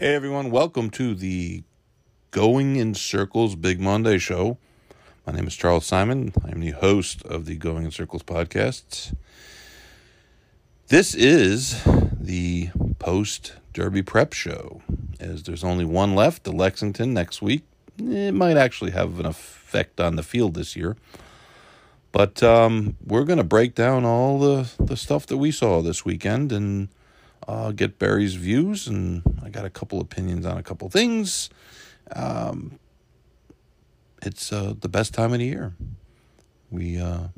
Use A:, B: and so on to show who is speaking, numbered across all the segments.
A: Hey everyone, welcome to the Going in Circles Big Monday show. My name is Charles Simon. I'm the host of the Going in Circles podcast. This is the post Derby prep show, as there's only one left, the Lexington next week. It might actually have an effect on the field this year. But um, we're going to break down all the, the stuff that we saw this weekend and uh, get Barry's views, and I got a couple opinions on a couple things. Um, it's uh, the best time of the year. We uh,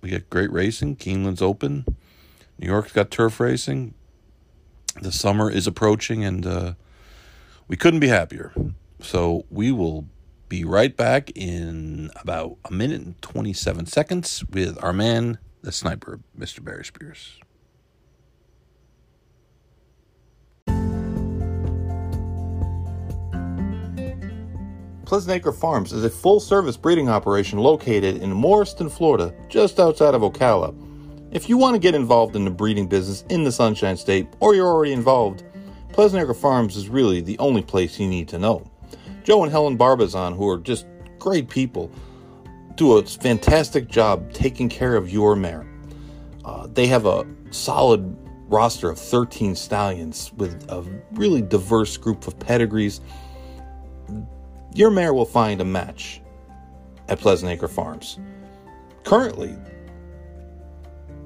A: we get great racing. Keeneland's open. New York's got turf racing. The summer is approaching, and uh, we couldn't be happier. So we will be right back in about a minute and 27 seconds with our man, the sniper, Mr. Barry Spears. Pleasant Acre Farms is a full service breeding operation located in Morriston, Florida, just outside of Ocala. If you want to get involved in the breeding business in the Sunshine State or you're already involved, Pleasant Acre Farms is really the only place you need to know. Joe and Helen Barbazon, who are just great people, do a fantastic job taking care of your mare. Uh, they have a solid roster of 13 stallions with a really diverse group of pedigrees your mare will find a match at Pleasant Acre Farms. Currently,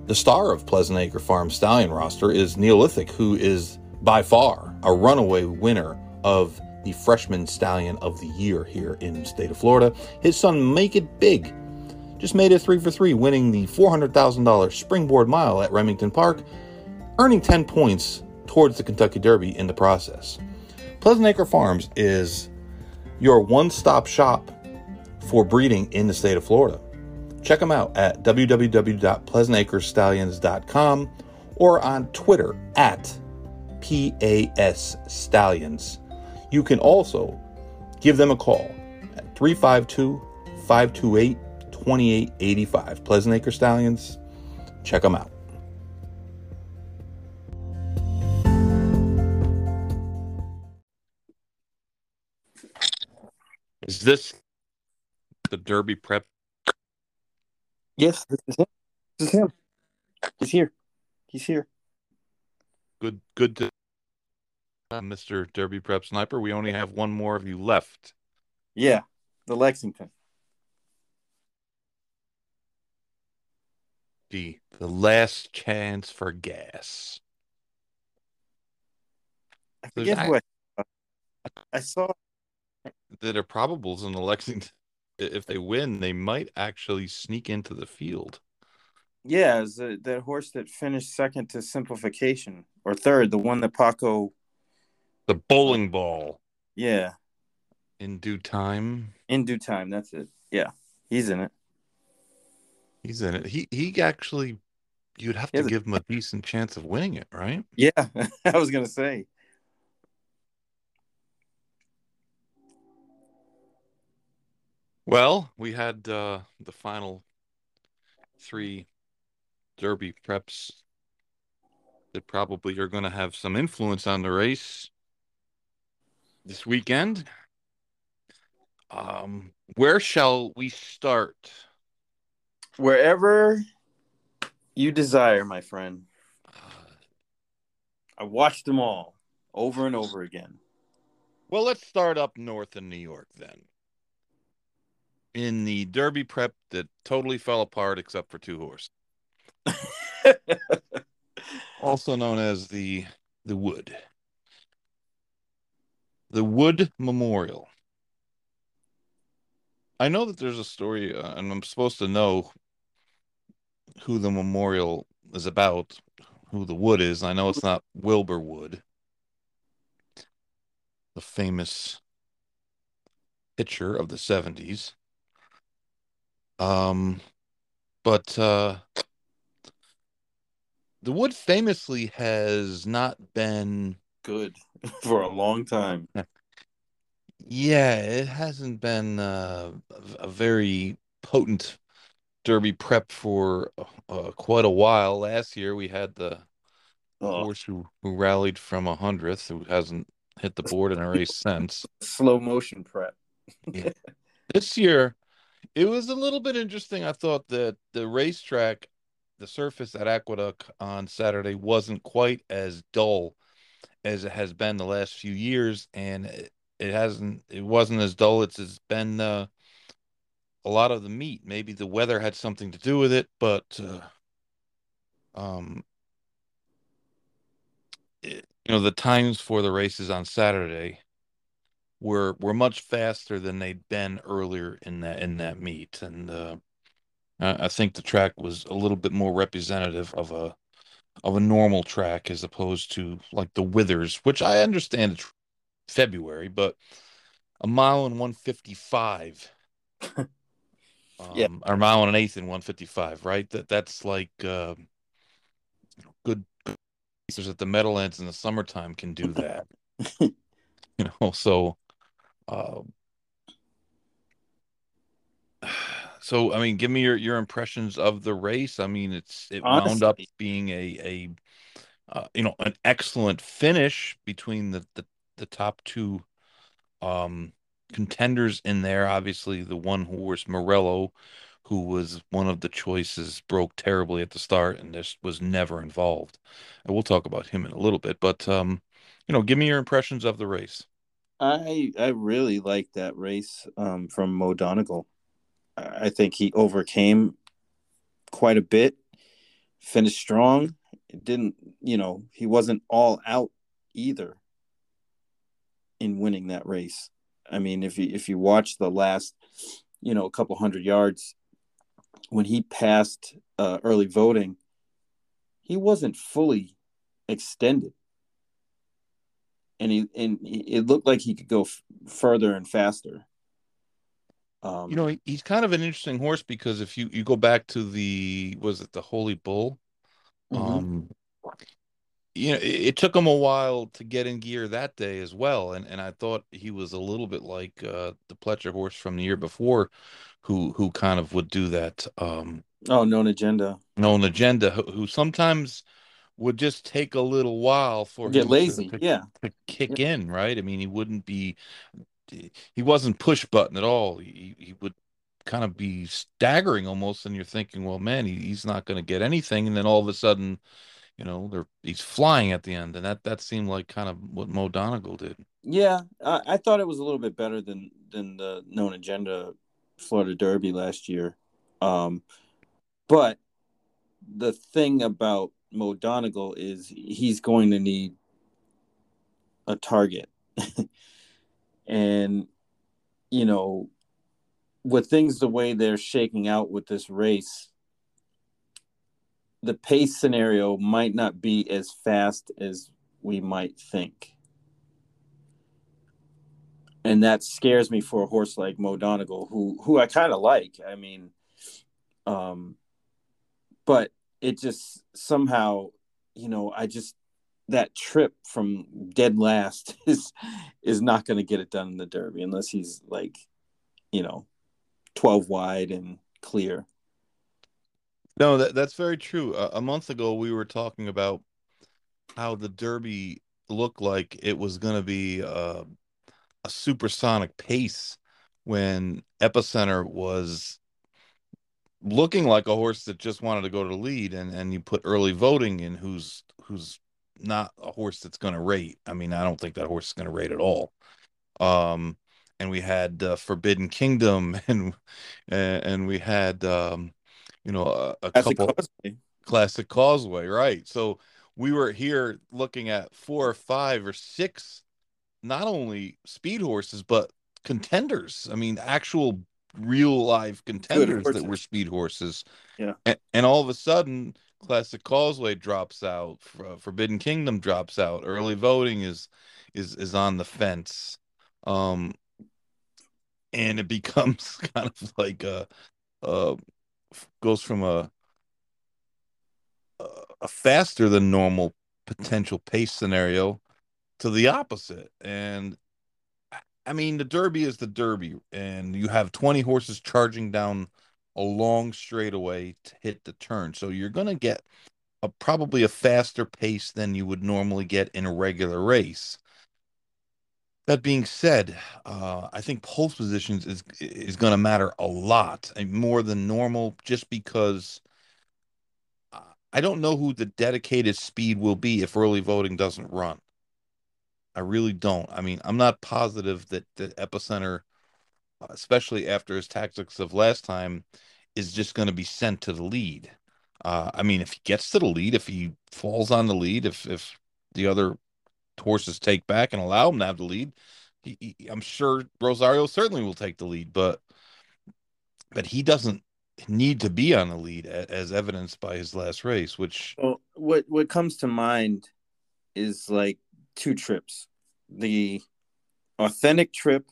A: the star of Pleasant Acre Farms stallion roster is Neolithic, who is by far a runaway winner of the freshman stallion of the year here in state of Florida. His son, Make It Big, just made it three for three, winning the $400,000 springboard mile at Remington Park, earning 10 points towards the Kentucky Derby in the process. Pleasant Acre Farms is your one stop shop for breeding in the state of Florida. Check them out at www.pleasantacrestallions.com or on Twitter at PAS Stallions. You can also give them a call at 352 528 2885. Pleasant Acre Stallions. Check them out. Is this the Derby prep?
B: Yes, this is him. This is him. He's here. He's here.
A: Good, good to uh, Mr. Derby prep sniper. We only have one more of you left.
B: Yeah, the Lexington.
A: The the last chance for gas.
B: I forget
A: I-
B: I, I saw.
A: That are probables in the Lexington. If they win, they might actually sneak into the field.
B: Yeah, is the, the horse that finished second to Simplification or third, the one that Paco.
A: The bowling ball
B: Yeah,
A: in due time.
B: in due time. That's it. Yeah, he's in it.
A: He's in it. He he actually you'd have to give him a decent chance of winning it, right?
B: Yeah, I was gonna say.
A: Well, we had uh the final three derby preps that probably are going to have some influence on the race this weekend. Um, where shall we start?
B: Wherever you desire, my friend. I watched them all over and over again.
A: Well, let's start up north in New York then. In the Derby prep that totally fell apart except for two horses, also known as the the Wood. The Wood Memorial. I know that there's a story, uh, and I'm supposed to know who the memorial is about, who the Wood is. I know it's not Wilbur Wood, the famous pitcher of the 70s. Um, but uh, the Wood famously has not been
B: Good for a long time.
A: Yeah, it hasn't been uh, a very potent Derby prep for uh, quite a while. Last year we had the
B: Oh,
A: horse who, who rallied from a hundredth, who hasn't hit the board in a race since.
B: Slow motion prep.
A: yeah. This year, it was a little bit interesting. I thought that the racetrack, the surface at Aqueduct on Saturday wasn't quite as dull as it has been the last few years, and it, it hasn't. It wasn't as dull. It's, it's been uh, a lot of the meet. Maybe the weather had something to do with it, but uh, um, it, you know, the times for the races on Saturday were were much faster than they'd been earlier in that in that meet, and uh, I think the track was a little bit more representative of a of a normal track as opposed to like the Withers, which I understand it's February, but a mile and one fifty five. um, yeah, or mile and an eighth in one fifty five, right? That that's like uh, good racers at the Meadowlands in the summertime can do that. you know, so uh, so I mean, give me your your impressions of the race. I mean, it's it Honestly. wound up being a a uh, you know an excellent finish between the the, the top two um contenders in there. Obviously, the one horse Morello, who was one of the choices, broke terribly at the start and this was never involved. And we'll talk about him in a little bit, but um, you know, give me your impressions of the race.
B: I I really like that race um, from Mo Donegal. I think he overcame quite a bit, finished strong. It didn't, you know, he wasn't all out either in winning that race. I mean, if you if you watch the last, you know, a couple hundred yards, when he passed uh, early voting, he wasn't fully extended and he and it looked like he could go f- further and faster.
A: Um, you know, he's kind of an interesting horse because if you you go back to the was it the Holy Bull, mm-hmm. um, you know, it, it, took him a while to get in gear that day as well, and and I thought he was a little bit like uh, the Pletcher horse from the year before, who who kind of would do that. Um,
B: oh, known agenda,
A: known agenda, who, who sometimes would just take a little while for
B: get lazy,
A: to,
B: yeah,
A: to kick yeah. in, right? I mean, he wouldn't be, he wasn't push button at all. He he would kind of be staggering almost, and you're thinking, well, man, he, he's not going to get anything, and then all of a sudden, you know, they're he's flying at the end, and that that seemed like kind of what Mo Donegal did.
B: Yeah, I, I thought it was a little bit better than than the known agenda Florida Derby last year, um, but the thing about Mo Donegal is he's going to need a target. and, you know, with things the way they're shaking out with this race, the pace scenario might not be as fast as we might think. And that scares me for a horse like Mo Donegal, who who I kind of like. I mean, um, but it just somehow, you know, I just that trip from dead last is is not going to get it done in the Derby unless he's like, you know, twelve wide and clear.
A: No, that that's very true. Uh, a month ago, we were talking about how the Derby looked like it was going to be uh, a supersonic pace when Epicenter was looking like a horse that just wanted to go to the lead and and you put early voting in who's who's not a horse that's going to rate. I mean i don't think that horse is going to rate at all. Um and we had uh, forbidden kingdom and and we had um you know a, a classic couple causeway. classic causeway right. So we were here looking at four or five or six not only speed horses but contenders. I mean actual real live contenders that were speed horses.
B: Yeah.
A: And, and, all of a sudden, Classic Causeway drops out, Forbidden Kingdom drops out, early voting is is is on the fence. Um and it becomes kind of like a uh goes from a a faster than normal potential pace scenario to the opposite and I mean, the Derby is the Derby, and you have 20 horses charging down a long straightaway to hit the turn. So you're going to get a probably a faster pace than you would normally get in a regular race. That being said, uh, I think post positions is is going to matter a lot more than normal, just because I don't know who the dedicated speed will be if early voting doesn't run. I really don't. I mean, I'm not positive that the epicenter, especially after his tactics of last time, is just going to be sent to the lead. Uh, I mean, if he gets to the lead, if he falls on the lead, if if the other horses take back and allow him to have the lead, he, he, I'm sure Rosario certainly will take the lead. But but he doesn't need to be on the lead, as evidenced by his last race. Which
B: well, what what comes to mind is like two trips: the authentic trip,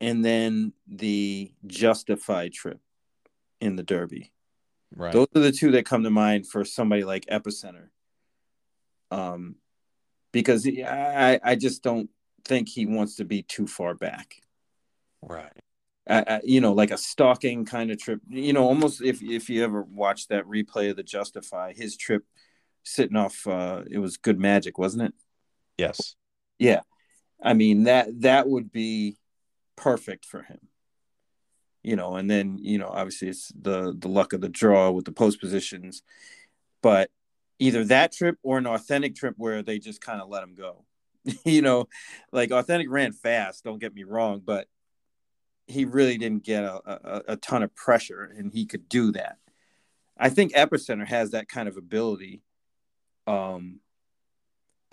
B: and then the justified trip in the Derby. Right. Those are the two that come to mind for somebody like Epicenter. Um, because I I just don't think he wants to be too far back.
A: Right
B: uh, you know, like a stalking kind of trip. You know, almost if if you ever watched that replay of the Justify, his trip sitting off, uh, it was good magic, wasn't it?
A: Yes.
B: Yeah, I mean that that would be perfect for him. You know, and then you know, obviously it's the the luck of the draw with the post positions, but either that trip or an authentic trip where they just kind of let him go. you know, like authentic ran fast. Don't get me wrong, but he really didn't get a, a, a, ton of pressure and he could do that. I think Epicenter has that kind of ability. Um,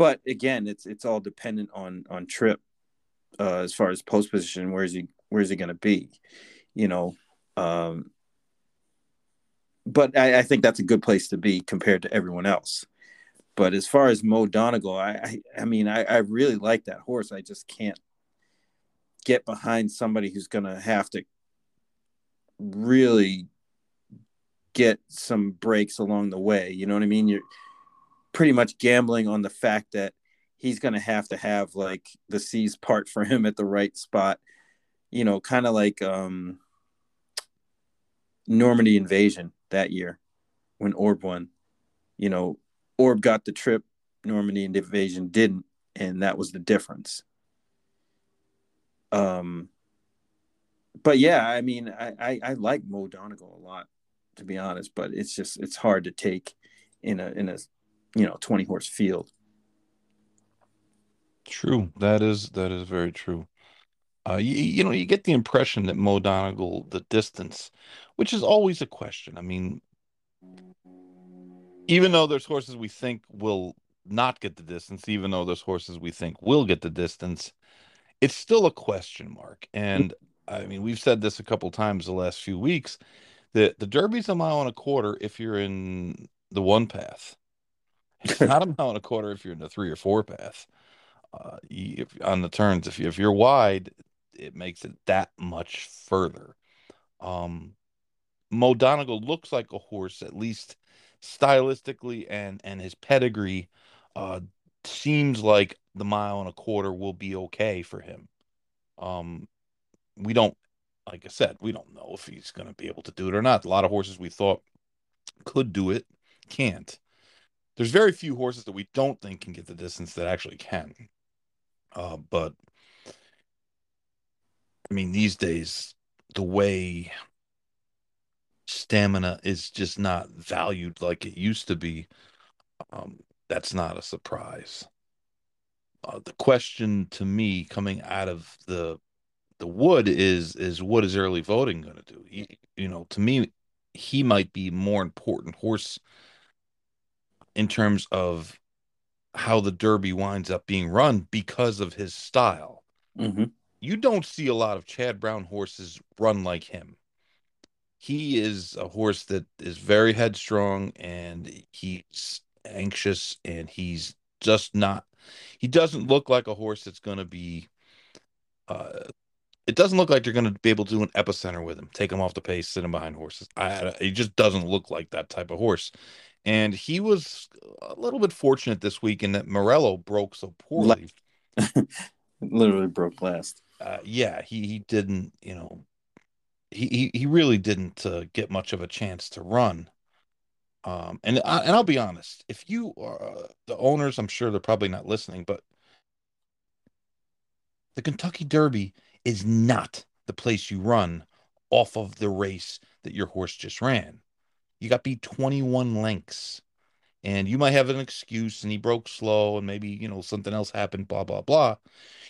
B: but again, it's it's all dependent on on Trip uh, as far as post position. Where's he where's he going to be? You know, um, but I, I, think that's a good place to be compared to everyone else. But as far as Mo Donegal, I I, I mean I, I really like that horse. I just can't get behind somebody who's going to have to really get some breaks along the way. You know what I mean? You're pretty much gambling on the fact that he's going to have to have like the seas part for him at the right spot. You know, kind of like um, Normandy Invasion that year when Orb won. You know, Orb got the trip, Normandy Invasion didn't, and that was the difference. Um, but yeah, I mean, I, I, I like Mo Donegal a lot, to be honest. But it's just it's hard to take in a in a you know twenty horse field.
A: True, that is that is very true. Uh, you, you know, you get the impression that Mo Donegal, the distance, which is always a question. I mean, even though there's horses we think will not get the distance, even though there's horses we think will get the distance, it's still a question mark. And I mean, we've said this a couple times the last few weeks that the Derby's a mile and a quarter if you're in the one path. Not a mile and a quarter if you're in the three or four path. Uh, if, on the turns, if you, if you're wide, it makes it that much further. Um, Mo Donegal looks like a horse, at least stylistically and and his pedigree uh, seems like the mile and a quarter will be okay for him. Um, we don't, like I said, we don't know if he's going to be able to do it or not. A lot of horses we thought could do it can't. There's very few horses that we don't think can get the distance that actually can. Uh, but I mean, these days, the way stamina is just not valued like it used to be. Um, that's not a surprise. Uh, the question to me coming out of the the wood is is what is early voting going to do? You know, to me, he might be more important horse in terms of how the Derby winds up being run because of his style.
B: Mm-hmm.
A: You don't see a lot of Chad Brown horses run like him. He is a horse that is very headstrong and he's anxious and he's just not he doesn't look like a horse that's going to be uh it doesn't look like you're going to be able to do an epicenter with him take him off the pace sit him behind horses I, he just doesn't look like that type of horse and he was a little bit fortunate this week in that morello broke so poorly.
B: Literally broke last.
A: Uh, yeah he he didn't you know he he, he really didn't uh, get much of a chance to run. Um, and I, and I'll be honest, if you are uh, the owners, I'm sure they're probably not listening, but The Kentucky Derby is not the place you run off of the race that your horse just ran. You got beat 21 lengths. And you might have an excuse and he broke slow and maybe, you know, something else happened, blah, blah, blah.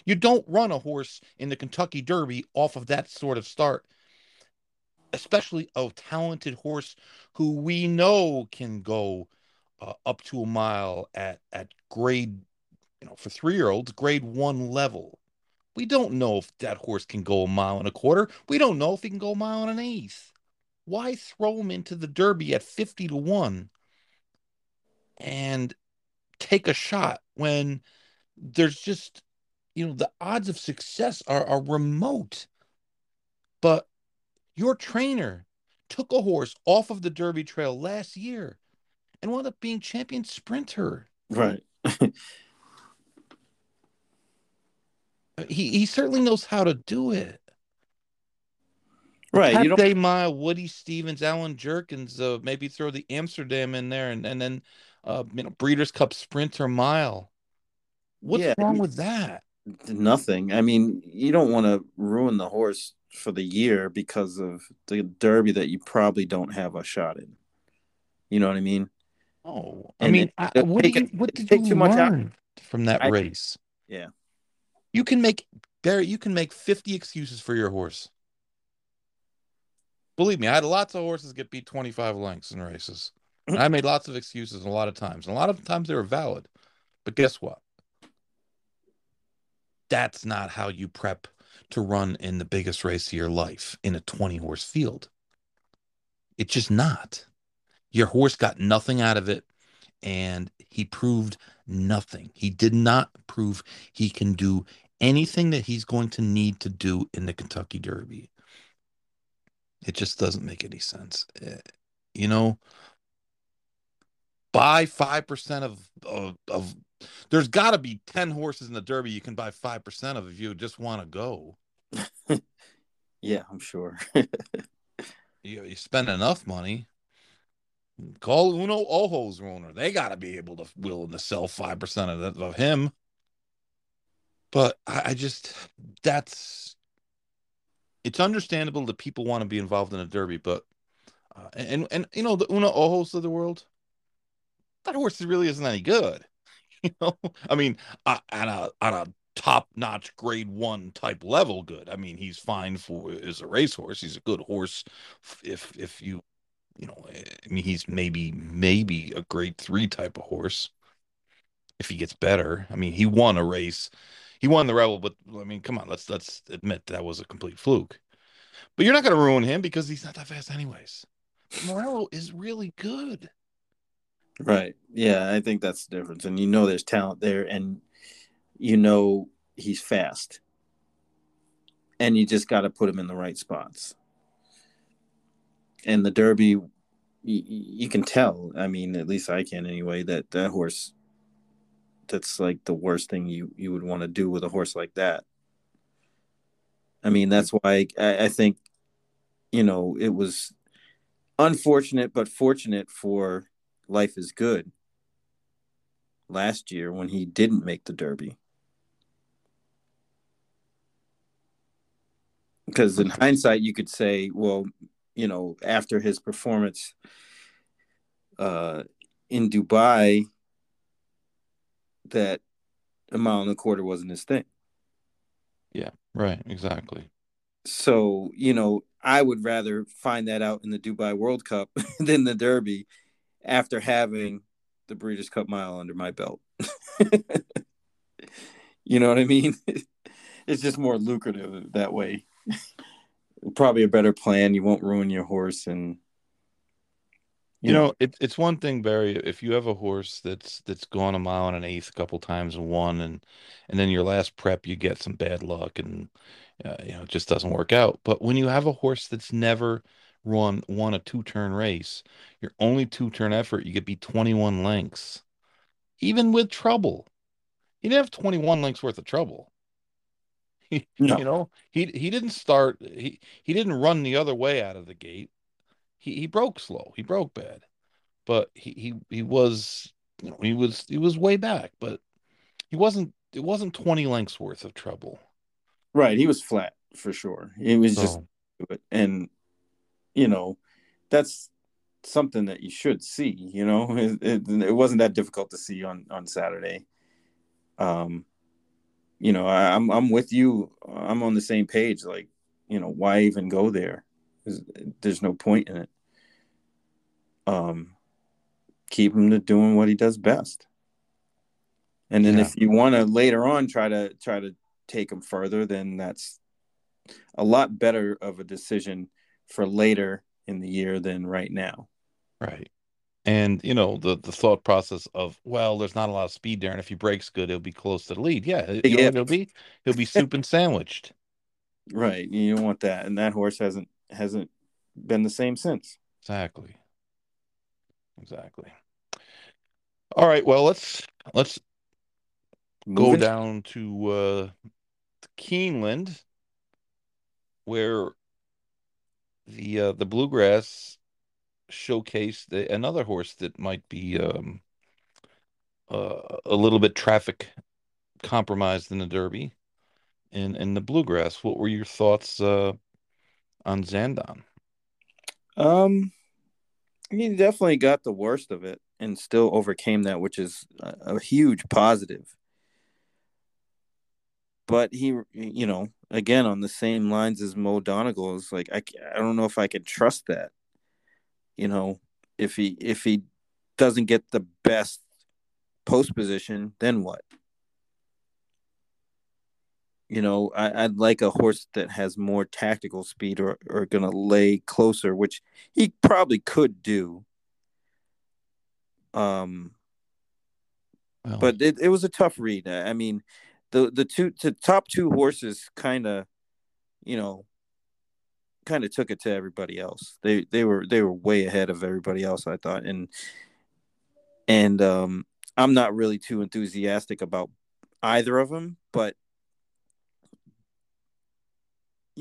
A: You don't run a horse in the Kentucky Derby off of that sort of start, especially a talented horse who we know can go uh, up to a mile at at grade, you know, for three year olds, grade one level. We don't know if that horse can go a mile and a quarter. We don't know if he can go a mile and an eighth. Why throw him into the Derby at 50 to 1 and take a shot when there's just, you know, the odds of success are, are remote? But your trainer took a horse off of the Derby Trail last year and wound up being champion sprinter.
B: Right.
A: he he certainly knows how to do it.
B: Right.
A: Pat
B: You don't
A: Day Mile, Woody Stephens, Allen Jerkens, uh, maybe throw the Amsterdam in there and, and then uh, you know, Breeders' Cup Sprinter Mile. What's
B: Yeah,
A: wrong with that?
B: nothing. I mean, you don't want to ruin the horse for the year because of the derby that you probably don't have a shot in. You know what I mean?
A: Oh, I
B: And
A: mean,
B: it-
A: I, what, did you, what did
B: take
A: you
B: too much out-
A: learn from that
B: I-
A: race?
B: Yeah.
A: You can make Barry, you can make 50 excuses for your horse. Believe me, I had lots of horses get beat 25 lengths in races. And I made lots of excuses a lot of times. And a lot of times they were valid. But guess what? That's not how you prep to run in the biggest race of your life in a 20 horse field. It's just not. Your horse got nothing out of it and he proved nothing. He did not prove he can do anything that he's going to need to do in the Kentucky Derby. It just doesn't make any sense. Eh, You know, buy 5% of, of, of there's got to be 10 horses in the Derby you can buy 5% of if you just want to go.
B: Yeah, I'm sure.
A: You, you spend enough money. Call Un Ojo's owner. They got to be able to willing to sell 5% of, that, of him. But I, I just, that's, it's understandable that people want to be involved in a derby, but, uh, and, and, you know, the Un Ojos of the world, that horse really isn't any good. You know, I mean, uh, on a, on a top notch grade one type level, good. I mean, he's fine for, as a racehorse. He's a good horse if, if you, you know, I mean, he's maybe, maybe a grade three type of horse if he gets better. I mean, he won a race. He won the Rebel, but I mean, come on, let's let's admit that was a complete fluke. But you're not going to ruin him because he's not that fast, anyways. Morello is really good.
B: right. Yeah, I think that's the difference. And you know there's talent there and you know he's fast. And you just got to put him in the right spots. And the Derby, you, you can tell. I mean, at least I can anyway. That that horse, that's like the worst thing you you would want to do with a horse like that. I mean, that's why I, I think, you know, it was unfortunate but fortunate for Life is Good last year when he didn't make the Derby. Because in hindsight, you could say, well, you know, after his performance uh, in Dubai, that a mile and a quarter wasn't his thing.
A: Yeah, right, exactly.
B: So, you know, I would rather find that out in the Dubai World Cup than the Derby after having the Breeders' Cup mile under my belt. you know what I mean? It's just more lucrative that way. Probably a better plan. You won't ruin your horse and
A: You know, it, it's one thing, Barry, if you have a horse that's that's gone a mile and an eighth a couple times and won, and and then your last prep you get some bad luck and uh, you know it just doesn't work out. But when you have a horse that's never run won a two turn race, your only two turn effort, you could be 21 lengths, even with trouble. He didn't have 21 lengths worth of trouble. He,
B: No.
A: You know, he he didn't start. He he didn't run the other way out of the gate he he broke slow. He broke bad, but he he he was you know he was he was way back, but he wasn't. It wasn't twenty lengths worth of trouble.
B: Right, he was flat for sure. It was just,
A: So,
B: and you know, that's something that you should see. You know, it, it, it wasn't that difficult to see on on Saturday. Um, you know, I, I'm I'm with you. I'm on the same page. Like, you know, why even go there? There's, no point in it. Um, keep him to doing what he does best. And then
A: Yeah.
B: if you want to later on try to try to take him further, then that's a lot better of a decision for later in the year than right now.
A: right. And you know the the thought process of well, there's not a lot of speed there, and if he breaks good, he'll be close to the lead. Yeah, you
B: Big
A: know
B: if.
A: what he'll be? He'll be soup and sandwiched.
B: Right. You don't want that. And that horse hasn't hasn't been the same since.
A: Exactly. Exactly. All right. Well, let's let's go down to uh Keeneland, where the uh, the bluegrass showcased the, another horse that might be um uh, a little bit traffic compromised in the Derby, in in the bluegrass. What were your thoughts uh on Zandon?
B: Um he definitely got the worst of it and still overcame that, which is a, a huge positive. But he, you know, again on the same lines as Mo Donegal is like I, I don't know if I could trust that. You know, if he if he doesn't get the best post position, then what? You know, I, I'd like a horse that has more tactical speed or, or gonna lay closer, which he probably could do. Um,
A: Well,
B: but it, it was a tough read. I I mean, the the two the top two horses kind of, you know, kind of took it to everybody else. They they were they were way ahead of everybody else. I thought, and and um, I'm not really too enthusiastic about either of them, but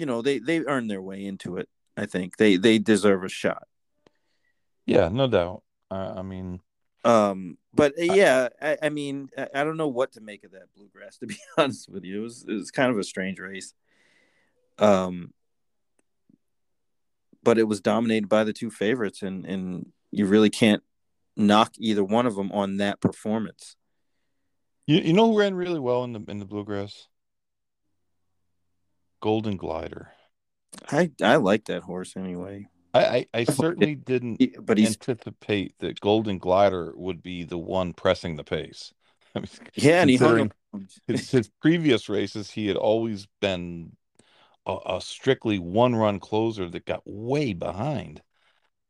B: you know they they earned their way into it. I think they they deserve a shot.
A: yeah, no doubt. I, I mean,
B: Um, but uh, yeah, I, I mean, I, I don't know what to make of that bluegrass. To be honest with you, it was it was kind of a strange race. Um, but it was dominated by the two favorites, and and you really can't knock either one of them on that performance.
A: you you know who ran really well in the in the bluegrass? Golden Glider.
B: I I like that horse anyway,
A: I, I, I certainly didn't
B: but he's
A: anticipate that Golden Glider would be the one pressing the pace. I mean,
B: yeah, and he hung
A: his, his previous races, he had always been a, a strictly one run closer that got way behind.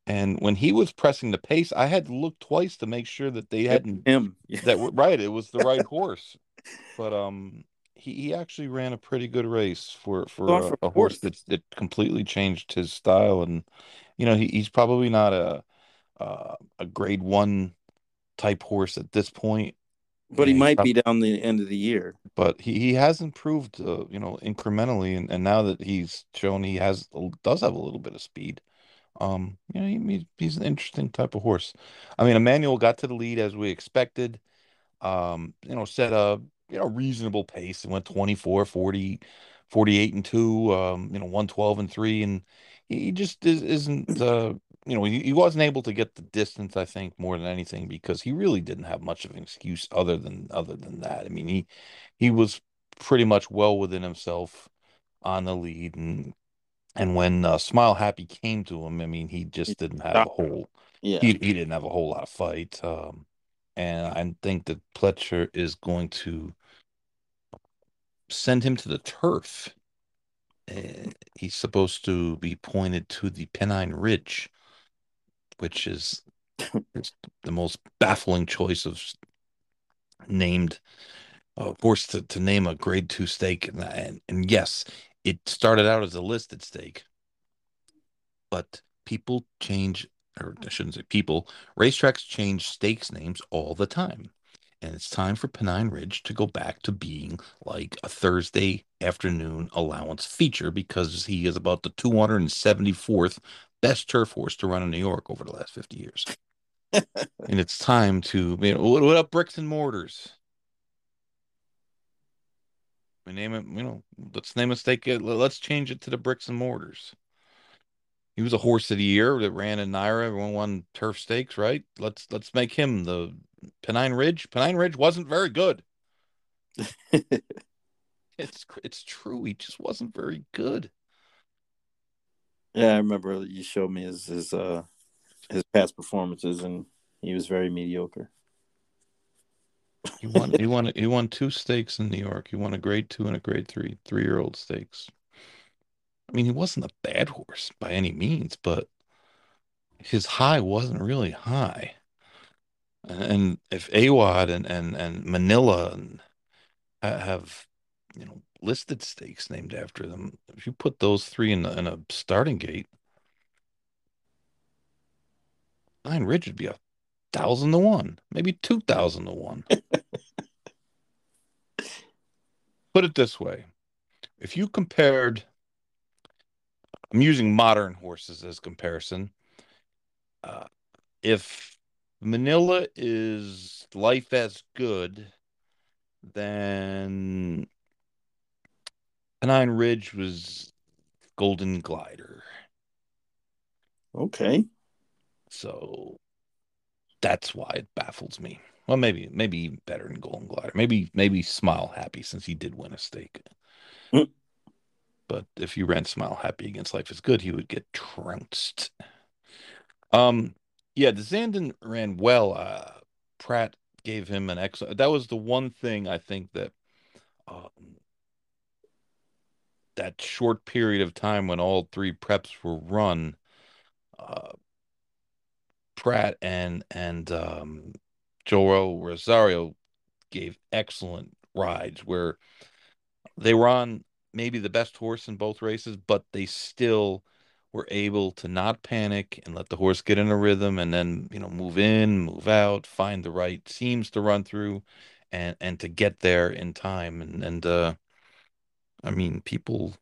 A: And when he was pressing the pace, I had to look twice to make sure that they hadn't
B: him.
A: That right. It was the right horse. But um, he, he actually ran a pretty good race for for a, a horse that that completely changed his style. And you know, he, he's probably not a uh, a grade one type horse at this point,
B: but he might
A: prob-
B: be down the end of the year.
A: but he, he has improved, uh, you know, incrementally. And, and now that he's shown he has does have a little bit of speed, um, you know, he, he's an interesting type of horse. I mean, Emmanuel got to the lead as we expected. Um, you know, set a you know reasonable pace and went 24, 40, 48 and 2, um, you know, 112 and 3 and he just is, isn't uh you know, he, he wasn't able to get the distance I think more than anything because he really didn't have much of an excuse other than other than that. I mean, he he was pretty much well within himself on the lead and and when uh, Smile Happy came to him, I mean, he just didn't have a whole
B: Yeah,
A: he he didn't have a whole lot of fight. Um, and I think that Pletcher is going to send him to the turf. Uh, he's supposed to be pointed to the Pennine Ridge, which is, the most baffling choice of named of course, to, to name a grade two stake. And, and and yes, it started out as a listed stake, but people change, or I shouldn't say people, racetracks change stakes names all the time. And it's time for Pennine Ridge to go back to being like a Thursday afternoon allowance feature because he is about the 274th best turf horse to run in New York over the last 50 years. and it's time to, you know, what, what up, bricks and mortars? We name it, you know, let's name a stake. uh, Let's change it to the bricks and mortars. He was a horse of the year that ran in Naira. Everyone won turf stakes, right? Let's let's make him the Pennine Ridge. Pennine Ridge wasn't very good. It's it's true. He just wasn't very good.
B: Yeah, I remember you showed me his his uh his past performances, and he was very mediocre.
A: He won he won he won two stakes in New York. He won a grade two and a grade three, three year old stakes. I mean, he wasn't a bad horse by any means, but his high wasn't really high. And if Awad and and and Manila and have you know listed stakes named after them, if you put those three in, a- in a starting gate, Nine Ridge would be a thousand to one, maybe two thousand to one. Put it this way: if you compared, I'm using modern horses as comparison. Uh, if Manila is Life is Good, then Pennine Ridge was Golden Glider.
B: Okay.
A: So that's why it baffles me. Well, maybe maybe even better than Golden Glider. Maybe maybe Smile Happy since he did win a stake.
B: Mm.
A: But if you ran Smile Happy against Life is Good, he would get trounced. Um, yeah, the Zandon ran well. Uh, Prat gave him an excellent. That was the one thing I think that um, that short period of time when all three preps were run, uh, Prat and and um, Joel Rosario gave excellent rides where they were on maybe the best horse in both races, but they still were able to not panic and let the horse get in a rhythm and then, you know, move in, move out, find the right seams to run through and and to get there in time. And and uh I mean people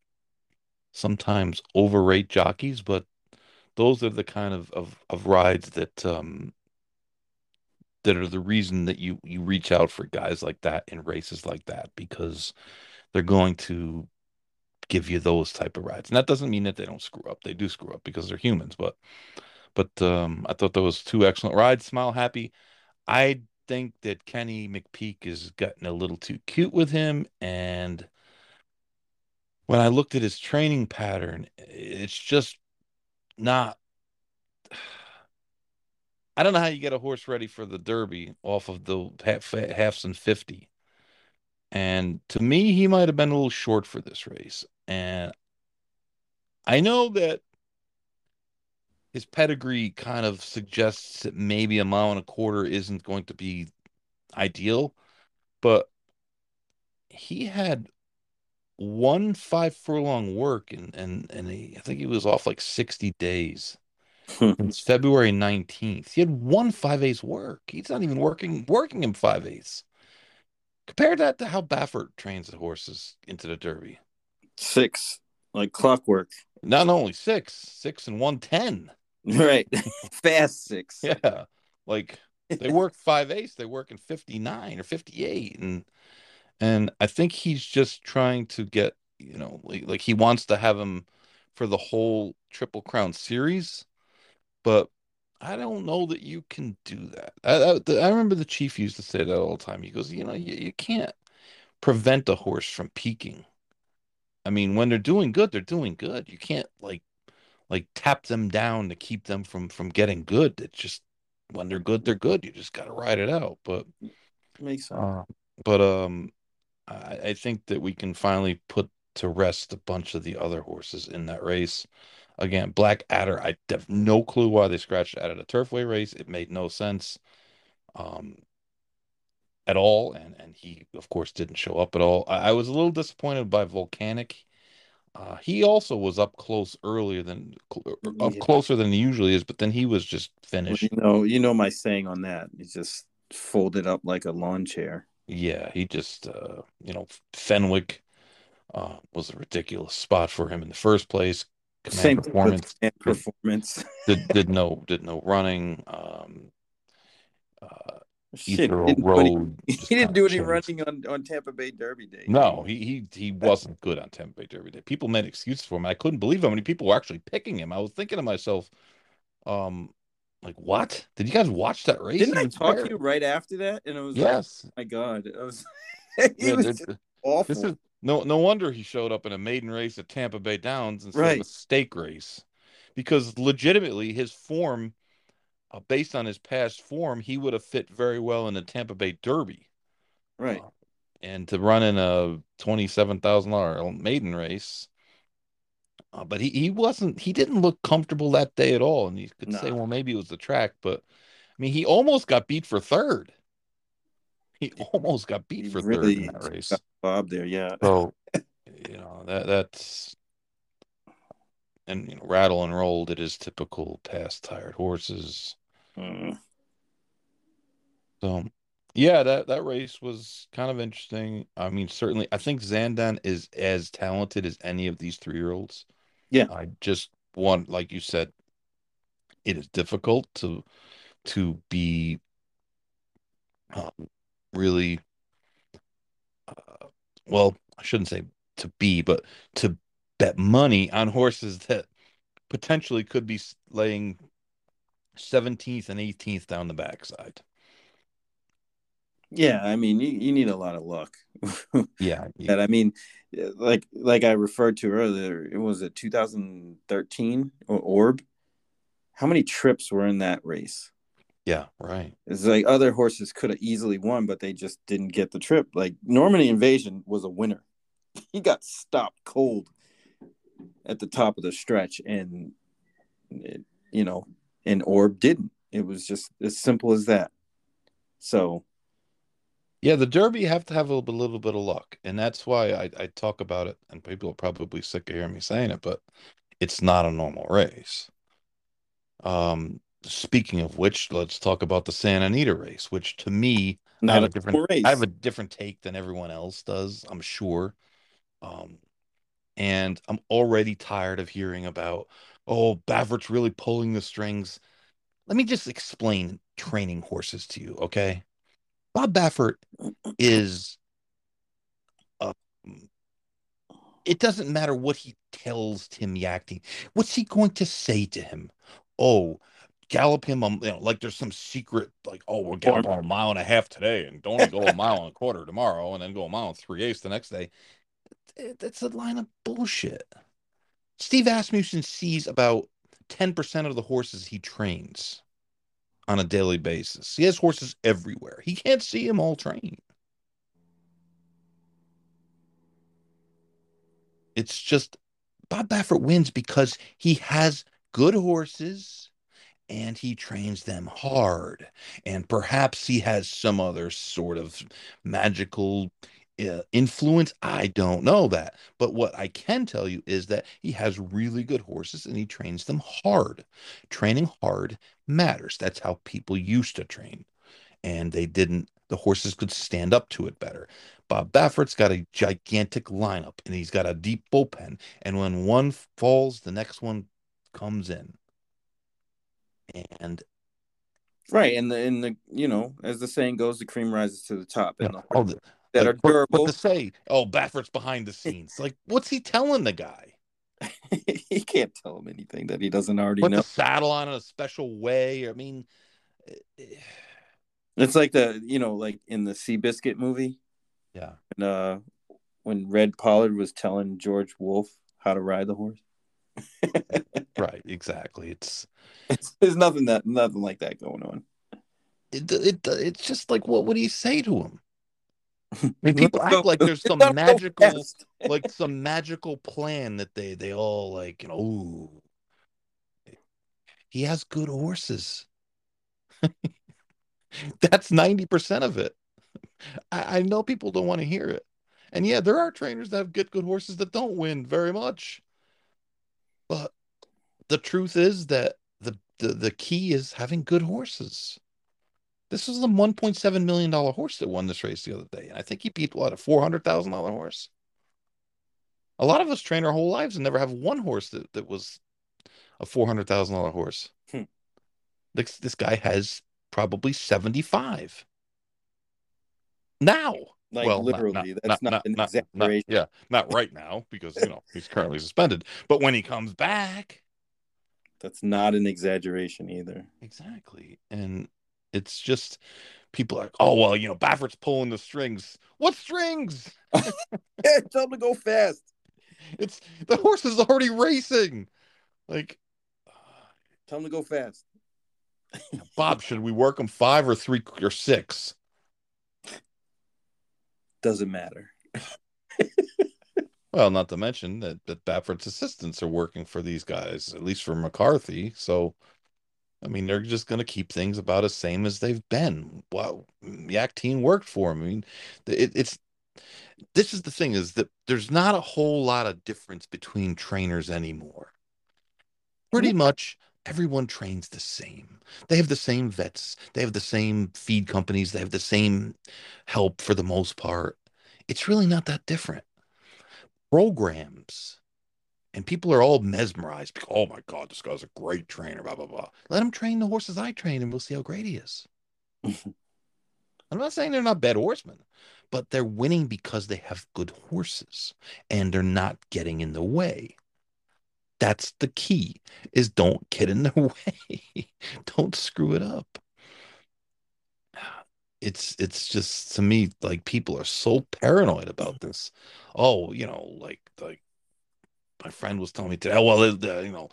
A: sometimes overrate jockeys, but those are the kind of of, of rides that um that are the reason that you you reach out for guys like that in races like that because they're going to give you those type of rides. And that doesn't mean that they don't screw up. They do screw up because they're humans, but but um I thought those two excellent rides. Smile Happy. I think that Kenny McPeek is gotten a little too cute with him and when I looked at his training pattern, it's just not I don't know how you get a horse ready for the Derby off of the half, halves and 50. And to me, he might have been a little short for this race. And I know that his pedigree kind of suggests that maybe a mile and a quarter isn't going to be ideal, but he had one five furlong work and and and he, I think he was off like 60 days. Hmm. It's February 19th. He had one five eighths work. He's not even working working him five eighths. Compare that to how Baffert trains the horses into the Derby.
B: Six, like clockwork.
A: Not only six, six and one ten.
B: Right. Fast six.
A: Yeah. Like they work five eighths, they work in 59 or 58. And and I think he's just trying to get, you know, like, like he wants to have him for the whole Triple Crown series, but I don't know that you can do that. I, I, I remember the chief used to say that all the time. He goes, you know, you, you can't prevent a horse from peaking. I mean, when they're doing good, they're doing good. You can't like like tap them down to keep them from from getting good. It's just when they're good, they're good. You just got to ride it out. But
B: Makes sense.
A: uh, but um, I, I think that we can finally put to rest a bunch of the other horses in that race. Again, Black Adder, I have no clue why they scratched out of the Turfway race. It made no sense um, at all, and and he of course didn't show up at all. I, I was a little disappointed by Volcanic. Uh, he also was up close earlier than cl- up
B: Yeah.
A: closer than he usually is, but then he was just
B: Well,
A: finished.
B: you know, you know my saying on that. It's just folded up like a lawn chair.
A: Yeah, he just uh, you know Fenwick uh, was a ridiculous spot for him in the first place. Command
B: Same
A: performance
B: and performance.
A: did did no did no running. Um, uh,
B: Shit, any-
A: Road.
B: he didn't do any
A: changed.
B: running on, on Tampa Bay Derby Day.
A: No, he he he wasn't good on Tampa Bay Derby Day. People made excuses for him. I couldn't believe how many people were actually picking him. I was thinking to myself, um, like, what? Did you guys watch that race?
B: Didn't I talk
A: there.
B: to you right after that? And it was like,
A: Yes.
B: oh my god, it was,
A: Yeah,
B: it was awful.
A: this is no no wonder he showed up in a maiden race at Tampa Bay Downs instead of a stake race, because legitimately his form, uh, based on his past form, he would have fit very well in the Tampa Bay Derby.
B: right.
A: Uh, and to run in a twenty-seven thousand dollar maiden race. Uh, but he, he wasn't he didn't look comfortable that day at all. And you could say, well, maybe it was the track, but I mean, he almost got beat for third. He almost got beat
B: He
A: for third
B: really
A: in that race.
B: Bob there, yeah.
A: So you know that that's and you know rattle and roll did his typical past tired horses.
B: Mm.
A: So yeah, that that race was kind of interesting. I mean, certainly, I think Zandon is as talented as any of these three year olds.
B: Yeah.
A: I just want, like you said, it is difficult to to be um, really uh, well. I shouldn't say to be, but to bet money on horses that potentially could be s- laying seventeenth and eighteenth down the backside.
B: Yeah, I mean, you, you need a lot of luck.
A: Yeah, you-
B: that I mean, like like I referred to earlier, it was a 2013 or Orb. How many trips were in that race?
A: yeah, right.
B: It's like other horses could have easily won, but they just didn't get the trip. Like Normandy Invasion was a winner. He got stopped cold at the top of the stretch, and it, you know, and Orb didn't. It was just as simple as that. So
A: Yeah, the Derby have to have a little, little bit of luck, and that's why I, I talk about it. And people are probably sick of hearing me saying it, but it's not a normal race. Um, speaking of which, let's talk about the Santa Anita race, which to me, I have
B: a
A: a different,
B: race.
A: I have a different take than everyone else does. I'm sure. Um, and I'm already tired of hearing about, oh, Baffert's really pulling the strings. Let me just explain training horses to you, okay? Bob Baffert is it doesn't matter what he tells Tim Yakteen. What's he going to say to him? Oh, gallop him um, you know, like there's some secret like oh we're galloping a mile and a half today and don't go a mile and a quarter tomorrow and then go a mile and three eighths the next day. That's a line of bullshit. Steve Asmussen sees about 10% of the horses he trains on a daily basis. He has horses everywhere. He can't see them all trained. It's just Bob Baffert wins because he has good horses and he trains them hard. And perhaps he has some other sort of magical Uh, influence. I don't know that. But what I can tell you is that he has really good horses and he trains them hard. Training hard matters. That's how people used to train. And they didn't, the horses could stand up to it better. Bob Baffert's got a gigantic lineup and he's got a deep bullpen. And when one falls, the next one comes in. And
B: right, and the and the you know, as the saying goes, the cream rises to the top, and the
A: oh, the,
B: that
A: like,
B: are durable.
A: But to say, oh, Baffert's behind the scenes, like, what's he telling the guy?
B: he can't tell him anything that he doesn't already
A: Put
B: know.
A: the saddle on in a special way. I mean, eh,
B: It's like the you know, like in the Seabiscuit movie,
A: yeah,
B: and, uh, when Red Pollard was telling George Woolf how to ride the horse.
A: right, exactly. It's
B: There's nothing that nothing like that going on.
A: it, it it's just like what would he say to him? I mean, people act like there's some magical, like some magical plan that they they all like. You know, ooh, he has good horses. That's ninety percent of it. I, I know people don't want to hear it, and yeah, there are trainers that have get good horses that don't win very much. But the truth is that the the, the key is having good horses. This was the one point seven million dollar horse that won this race the other day, and I think he beat what a four hundred thousand dollar horse. A lot of us train our whole lives and never have one horse that, that was a four hundred thousand dollar horse.
B: Hmm.
A: This this guy has probably seventy five. now.
B: Like
A: well,
B: literally, that's not, an exaggeration.
A: yeah, not right now because you know he's currently suspended. But when he comes back,
B: that's not an exaggeration either.
A: Exactly, and it's just people are like, oh well, you know, Baffert's pulling the strings. What strings?
B: yeah, tell him to go fast.
A: It's the horse is already racing. Like,
B: tell him to go fast.
A: Bob, should we work him five or three or six?
B: Doesn't matter.
A: well, not to mention that, that Baffert's assistants are working for these guys, at least for McCarthy. So, I mean, they're just going to keep things about as same as they've been. Wow, mm, Yakteen worked for him. I mean, it, it's this is the thing is that there's not a whole lot of difference between trainers anymore. Pretty much everyone trains the same. They have the same vets, they have the same feed companies, they have the same help for the most part. It's really not that different. Programs and people are all mesmerized. Because, oh my God, this guy's a great trainer, blah, blah, blah. Let him train the horses I train and we'll see how great he is. I'm not saying they're not bad horsemen, but they're winning because they have good horses and they're not getting in the way. That's the key is don't get in the way. don't screw it up. It's it's just to me like people are so paranoid about this. Oh, you know, like like my friend was telling me today. Oh, well, uh, you know,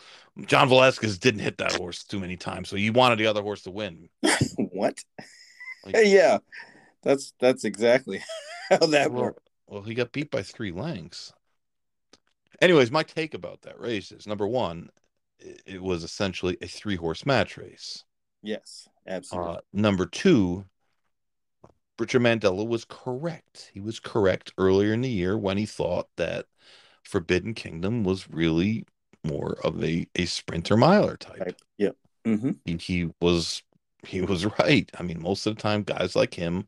A: John Velazquez didn't hit that horse too many times, so he wanted the other horse to win.
B: what? Like, yeah, that's that's exactly how that
A: well,
B: worked.
A: Well, he got beat by three lengths. Anyways, my take about that race is number one, it was essentially a three horse match race.
B: Yes, absolutely. Uh,
A: number two, Richard Mandella was correct. He was correct earlier in the year when he thought that Forbidden Kingdom was really more of a, a sprinter miler type. type.
B: Yep. Mm-hmm.
A: He, he was he was right. I mean, most of the time, guys like him,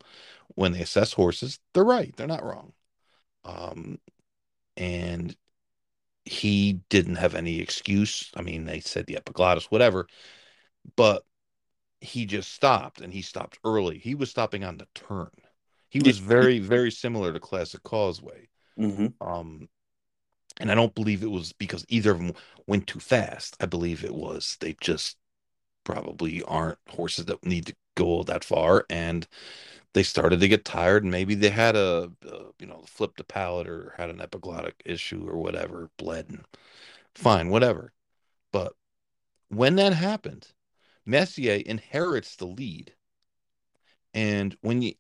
A: when they assess horses, they're right. They're not wrong. Um, and he didn't have any excuse. I mean, they said the epiglottis, whatever, but he just stopped and he stopped early. He was stopping on the turn. He was very, very similar to Classic Causeway.
B: Mm-hmm.
A: Um, and I don't believe it was because either of them went too fast. I believe it was they just probably aren't horses that need to go that far, and they started to get tired. And maybe they had a, a you know flipped a palate or had an epiglottic issue or whatever, bled. And fine, whatever. But when that happened, Messier inherits the lead and when you,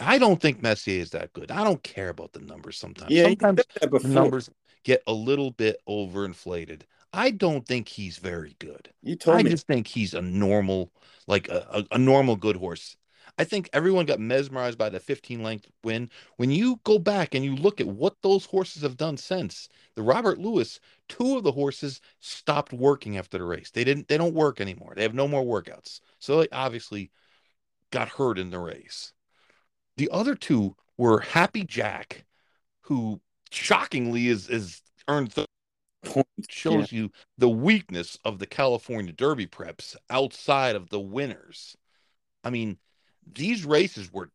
A: I don't think Messier is that good. I don't care about the numbers sometimes.
B: Yeah,
A: sometimes the numbers get a little bit overinflated. I don't think he's very good.
B: You told
A: I
B: me.
A: I just think he's a normal, like a, a, a normal good horse. I think everyone got mesmerized by the 15 length win. When you go back and you look at what those horses have done since the Robert Lewis, two of the horses stopped working after the race. They didn't. They don't work anymore. They have no more workouts. So they obviously got hurt in the race. The other two were Happy Jack, who shockingly is is earned the shows yeah. you the weakness of the California Derby preps outside of the winners. I mean, these races were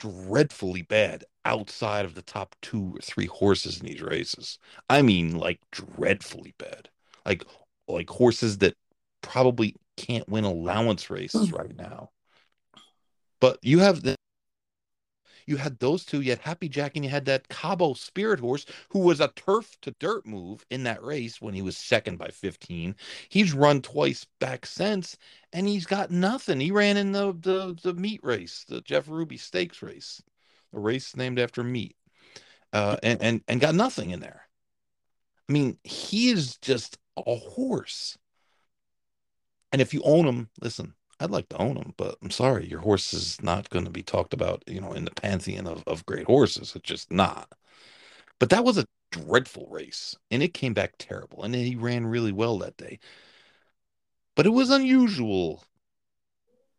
A: dreadfully bad outside of the top two or three horses in these races. I mean, like dreadfully bad. Like like horses that probably can't win allowance races right now. But you have the you had those two, you had Happy Jack, and you had that Cabo Spirit Horse, who was a turf to dirt move in that race when he was second by 15. He's run twice back since, and he's got nothing. He ran in the the, the meat race, the Jeff Ruby Stakes race, a race named after meat, uh, and and and got nothing in there. I mean, he is just a horse. And if you own him, listen, I'd like to own them, but I'm sorry, your horse is not going to be talked about, you know, in the pantheon of, of great horses. It's just not. But that was a dreadful race, and it came back terrible, and he ran really well that day. But it was unusual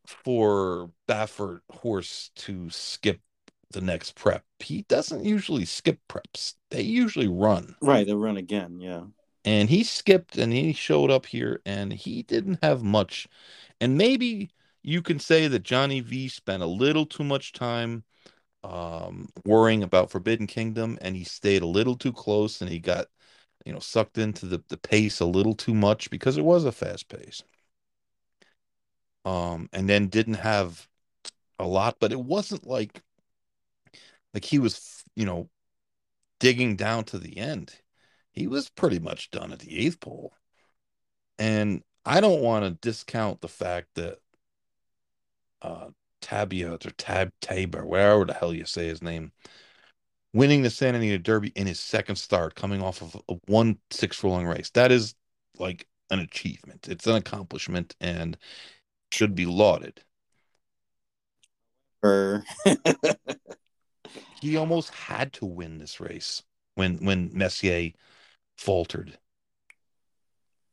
A: for Baffert horse to skip the next prep. He doesn't usually skip preps. They usually run.
B: Right, they run again, yeah.
A: And he skipped and he showed up here and he didn't have much and maybe you can say that Johnny V spent a little too much time um, worrying about Forbidden Kingdom, and he stayed a little too close, and he got, you know, sucked into the the pace a little too much because it was a fast pace. Um, and then didn't have a lot, but it wasn't like like he was, you know, digging down to the end. He was pretty much done at the eighth pole. And I don't want to discount the fact that uh or Tab Tabor, wherever the hell you say his name, winning the Santa Anita Derby in his second start, coming off of a one six rolling race. That is like an achievement. It's an accomplishment and should be lauded. He almost had to win this race when when Messier faltered.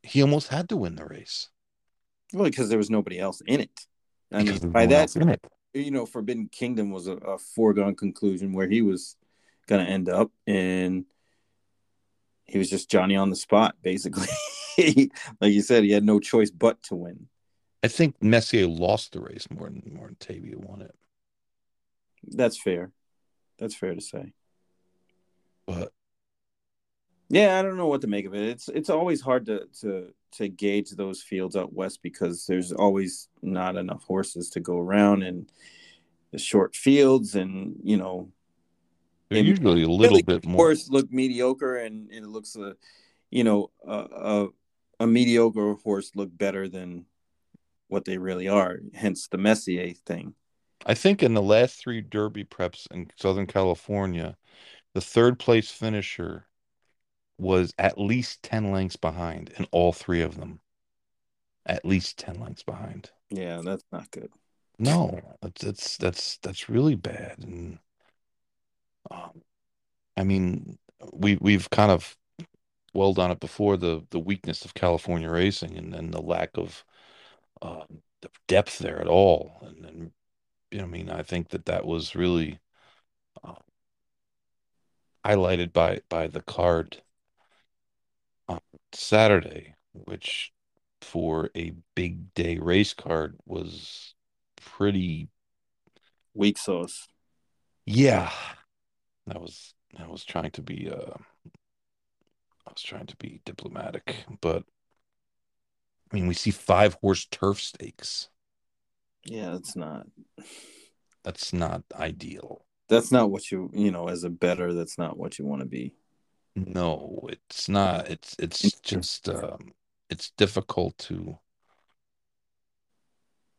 A: He almost had to win the race.
B: Well, because there was nobody else in it. I
A: Because
B: mean, by that,
A: else in it.
B: you know, Forbidden Kingdom was a, a foregone conclusion where he was going to end up, and he was just Johnny on the spot, basically. like you said, he had no choice but to win.
A: I think Messier lost the race more than more than Tavia won it.
B: That's fair. That's fair to say.
A: But
B: Yeah, I don't know what to make of it. It's it's always hard to to to gauge those fields out west because there's always not enough horses to go around and the short fields and you know
A: they're usually a little
B: really
A: bit more.
B: horse look mediocre and, and it looks a you know a, a a mediocre horse look better than what they really are. Hence the Messier thing.
A: I think in the last three Derby preps in Southern California, the third place finisher was at least 10 lengths behind in all three of them. At least 10 lengths behind.
B: Yeah, that's not good.
A: No, that's that's that's that's really bad. And um, I mean, we we've kind of dwelled on it before the the weakness of California racing and then the lack of um, the depth there at all. And then, you know, I mean, I think that that was really uh, highlighted by by the card Saturday, which for a big day race card was pretty
B: Weak sauce.
A: Yeah, I was I was trying to be uh I was trying to be diplomatic, but I mean we see five horse turf stakes.
B: Yeah, that's not
A: That's not ideal.
B: that's not what you you know as a better. That's not what you want to be.
A: No, it's not. It's it's just um it's difficult to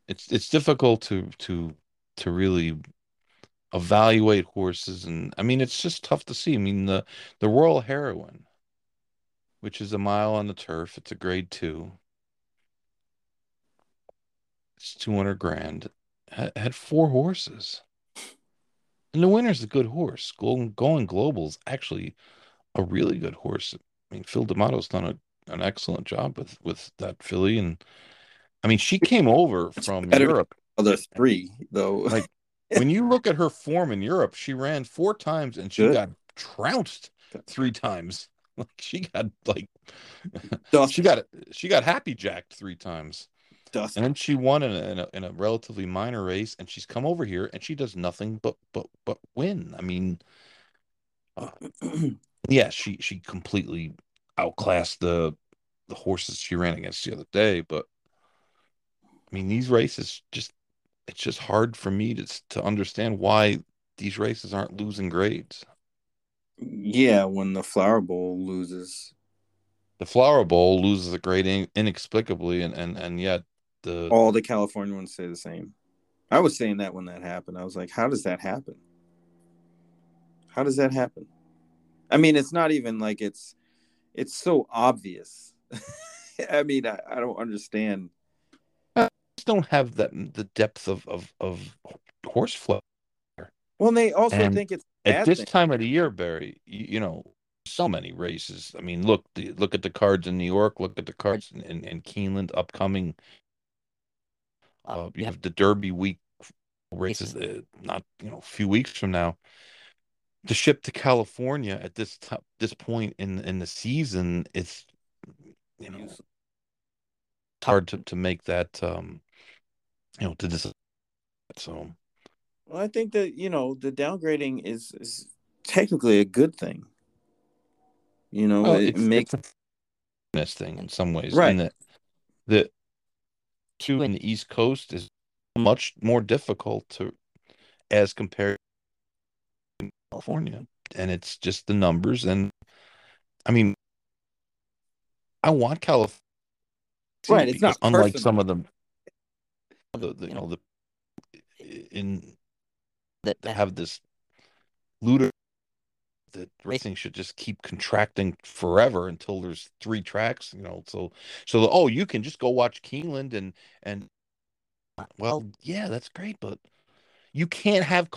A: it's it's difficult to to to really evaluate horses and I mean it's just tough to see. I mean the the Royal Heroine, which is a mile on the turf, it's a grade two. It's 200 grand. Had, had four horses. And the winner's a good horse. Going going global is actually a really good horse. I mean, Phil D'Amato's done a, an excellent job with with that filly, and I mean, she came over from
B: better-
A: Europe.
B: Other three though.
A: Like when you look at her form in Europe, she ran four times and she
B: Good.
A: got trounced three times. Like she got like
B: dust,
A: she got she got happy jacked three times,
B: dust.
A: and then she won in a, in a in a relatively minor race, and she's come over here and she does nothing but but but win. I mean, uh, yeah, she she completely outclassed the the horses she ran against the other day. But I mean, these races just it's just hard for me to to understand why these races aren't losing grades.
B: yeah, when the Flower Bowl loses,
A: The Flower Bowl loses a grade in, inexplicably, and and and yet the
B: all the California ones say the same. I was saying that when that happened. I was like, how does that happen? How does that happen? I mean, it's not even like it's it's so obvious. I mean, I, I don't understand.
A: I just don't have that the depth of of of horse flow.
B: Well, and they also
A: And
B: think it's
A: At this
B: thing.
A: time of the year, Barry, you, you know, so many races. I mean, look, the, look at the cards in New York. Look at the cards in, in, in Keeneland upcoming. Uh, you have the Derby week races, uh, not you know, a few weeks from now. To ship to California at this t- this point in in the season, it's you know hard to, to make that um you know to decide. So
B: Well, I think that you know the downgrading is, is technically a good thing. You know,
A: Well,
B: it makes
A: this thing in some ways,
B: Right.
A: and that the two in the East Coast is much more difficult to as compared California, and it's just the numbers. And I mean, I want California,
B: Right, it's not
A: unlike
B: personal.
A: some of them, the, the you know the in that have this looter that racing should just keep contracting forever until there's three tracks, you know. So so oh, you can just go watch Keeneland and and well, oh. yeah, that's great, but you can't have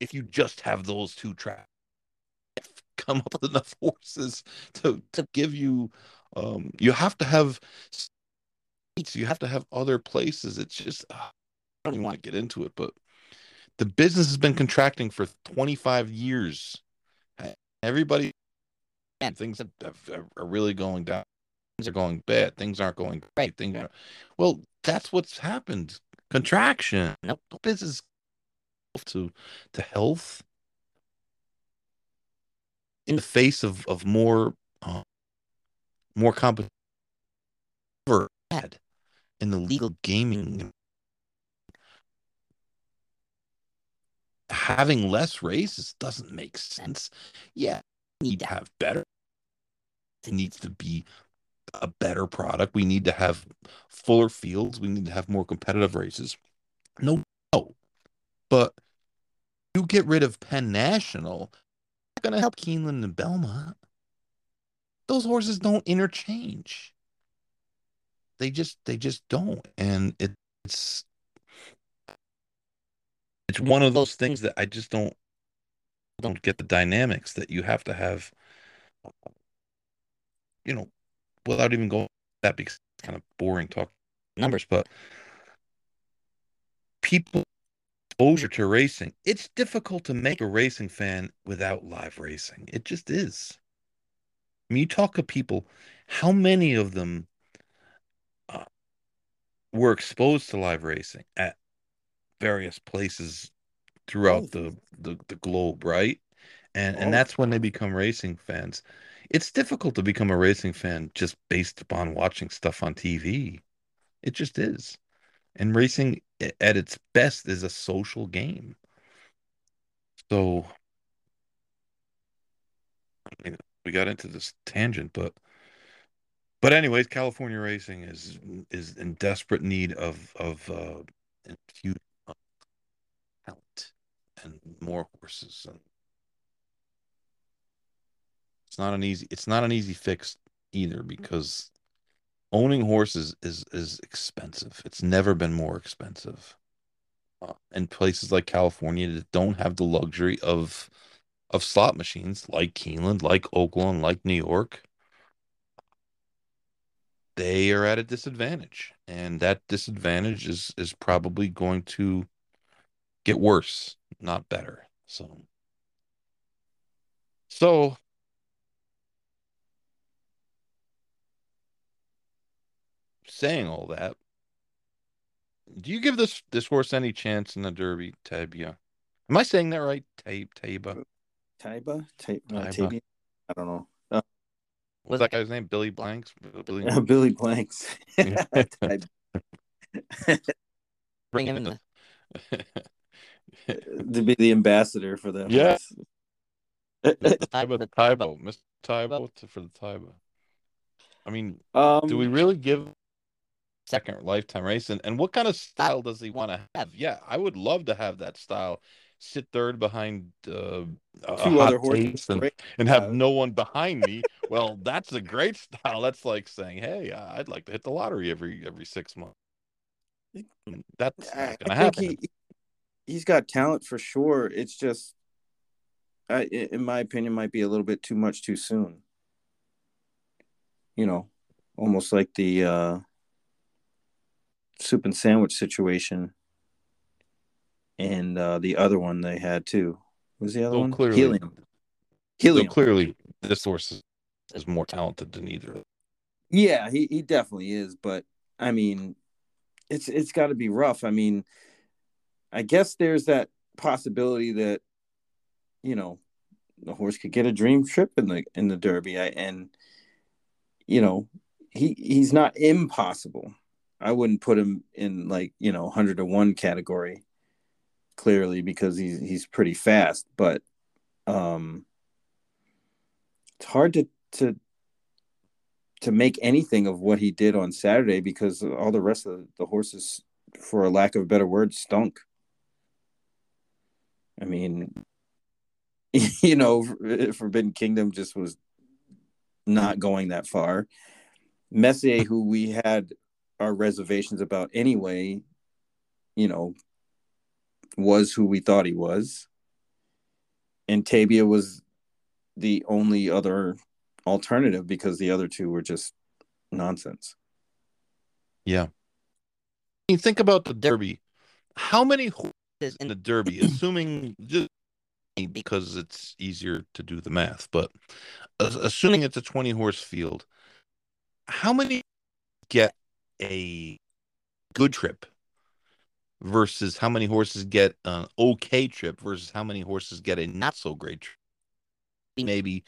A: if you just have those two tracks. Come up with enough horses to to give you um you have to have seats, you have to have other places. It's just uh, I don't even want to get into it, but the business has been contracting for 25 years. Everybody and things have, have, are really going down. Things are going bad. Things aren't going great. Things are, well, that's what's happened. Contraction. No business to to health in the face of of more uh, more competition ever had in the legal gaming having less races doesn't make sense. Yeah, we need to have better. It needs to be a better product. We need to have fuller fields. We need to have more competitive races. No, no. But you get rid of Penn National, it's going to help Keeneland and Belmont. Those horses don't interchange. They just they just don't, and it, it's it's one of those things that I just don't don't get the dynamics that you have to have. You know, without even going that because it's kind of boring talk numbers, but people exposure to racing. It's difficult to make a racing fan without live racing. It just is. I mean, you talk to people, how many of them uh, were exposed to live racing at various places throughout the, the, the globe, right? And and
B: Oh.
A: that's when they become racing fans. It's difficult to become a racing fan just based upon watching stuff on TV. It just is. And racing at its best is a social game. So I mean, we got into this tangent, but but anyways, California racing is is in desperate need of of uh infused talent and more horses and it's not an easy it's not an easy fix either because owning horses is is expensive. It's never been more expensive. Uh, and places like California that don't have the luxury of of slot machines like Keeneland, like Oaklawn, like New York, they are at a disadvantage. And that disadvantage is is probably going to get worse, not better. So so saying all that, do you give this this horse any chance in the Derby, Tabia? Am I saying that right? Tab Taba.
B: Taiba, Ta- uh, I don't know. Uh,
A: What's that guy's name? Billy Blanks? Billy
B: Billy Blanks.
A: Bring him in the
B: to be the ambassador for that.
A: Yeah.
B: horse.
A: Tybo, Tybo, Mr. Tybo for the Tybo. I mean,
B: um,
A: do we really give second lifetime race? And, and what kind of style does he want to have? Yeah, I would love to have that style. Sit third behind uh, a
B: two other horses?
A: and, and have no one behind me. well, that's a great style. That's like saying, "Hey, uh, I'd like to hit the lottery every every six months." That's
B: I,
A: not to
B: I think
A: happen.
B: he he's got talent for sure. It's just, i- in my opinion, might be a little bit too much too soon. You know, almost like the uh, soup and sandwich situation, and uh, the other one they had too. What was the other
A: So
B: one?
A: clearly-
B: Helium.
A: So clearly, this horse is, is more talented than either.
B: Yeah, he, he definitely is, but I mean, it's it's got to be rough. I mean, I guess there's that possibility that you know the horse could get a dream trip in the in the Derby, I, and you know he he's not impossible. I wouldn't put him in like you know hundred to one category clearly because he's he's pretty fast, but um, it's hard to to to make anything of what he did on Saturday because all the rest of the horses, for a lack of a better word, stunk. I mean, you know, Forbidden Kingdom just was not going that far. Messier, who we had our reservations about anyway, you know, was who we thought he was. And Tabia was the only other alternative because the other two were just nonsense.
A: Yeah. You think about the Derby. How many horses in the Derby, assuming just because it's easier to do the math, but assuming it's a 20 horse field, how many get a good trip versus how many horses get an okay trip versus how many horses get a not so great trip? Maybe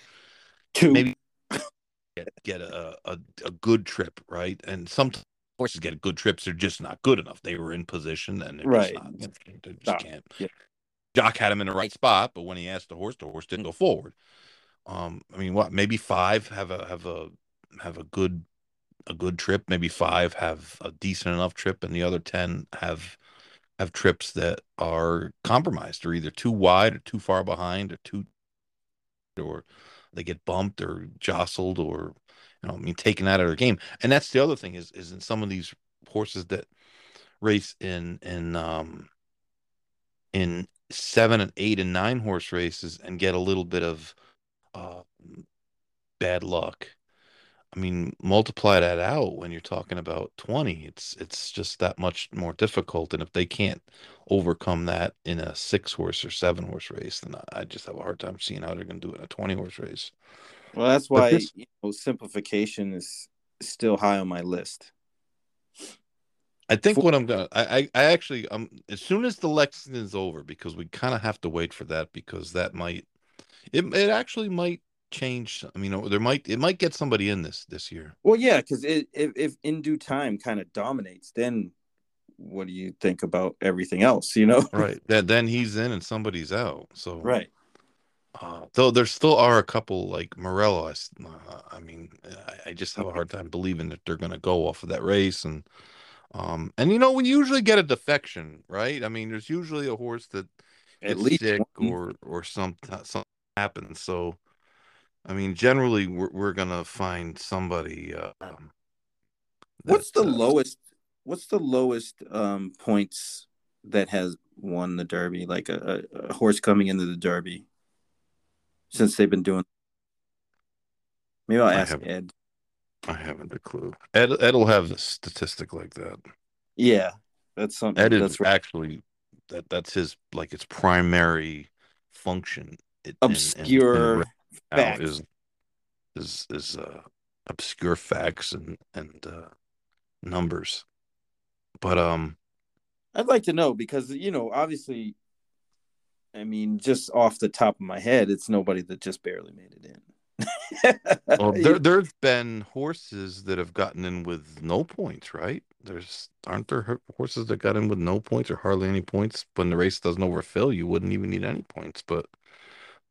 B: two.
A: Maybe get, get a, a, a good trip, right? And sometimes horses get good trips, they're just not good enough. They were in position and they're
B: right.
A: just not, they just can't. Yeah. Jock had him in the right spot, but when he asked the horse, the horse didn't go forward. Um, I mean, what? Maybe five have a have a have a good a good trip. Maybe five have a decent enough trip, and the other ten have have trips that are compromised, or either too wide, or too far behind, or too or they get bumped or jostled or you know, I mean, taken out of their game. And that's the other thing is is in some of these horses that race in in um in seven and eight and nine horse races and get a little bit of uh, bad luck. I mean, multiply that out when you're talking about 20, it's it's just that much more difficult. And if they can't overcome that in a six horse or seven horse race, then I just have a hard time seeing how they're going to do it in a 20 horse race.
B: Well, that's why this... you know, simplification is still high on my list.
A: I think what I'm gonna, I, I, actually, um, as soon as the Lexington is over, because we kind of have to wait for that, because that might, it, it actually might change. I mean, there might, it might get somebody in this this year.
B: Well, yeah, because if if in due time kind of dominates, then what do you think about everything else? You know,
A: right? Then then he's in and somebody's out. So
B: right.
A: Uh, though there still are a couple like Morello. I, uh, I mean, I, I, just have a hard time believing that they're going to go off of that race and um, and you know, we usually get a defection, right? I mean, there's usually a horse that
B: at least
A: sick or or something something happens. So, I mean, generally we're we're gonna find somebody. Uh, um,
B: what's the uh, lowest? What's the lowest um, points that has won the Derby? Like a, a, a horse coming into the Derby since they've been doing. Maybe I'll ask Ed.
A: I haven't a clue. Ed Ed will have a statistic like that.
B: Yeah, that's something.
A: Ed
B: is
A: right. actually that that's his like its primary function.
B: It, obscure in, in
A: is is is uh, obscure facts and and uh, numbers. But um,
B: I'd like to know because you know obviously, I mean, just off the top of my head, it's nobody that just barely made it in
A: well, there, there's been horses that have gotten in with no points, right? There's aren't there horses that got in with no points or hardly any points when the race doesn't overfill? You wouldn't even need any points, but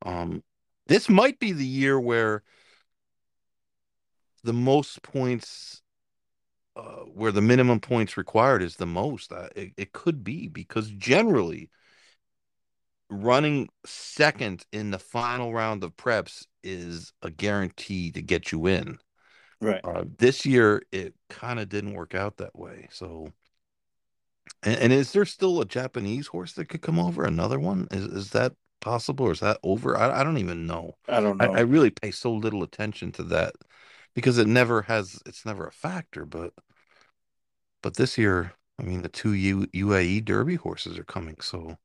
A: um, this might be the year where the most points, uh, where the minimum points required is the most. Uh, it, it could be because generally running second in the final round of preps is a guarantee to get you in.
B: Right.
A: Uh, this year, it kind of didn't work out that way. So, and, and, is there still a Japanese horse that could come over? Another one? Is is that possible, or is that over? I, I don't even know.
B: I don't know.
A: I, I really pay so little attention to that because it never has. It's never a factor. But but this year, I mean, the two U, UAE Derby horses are coming. So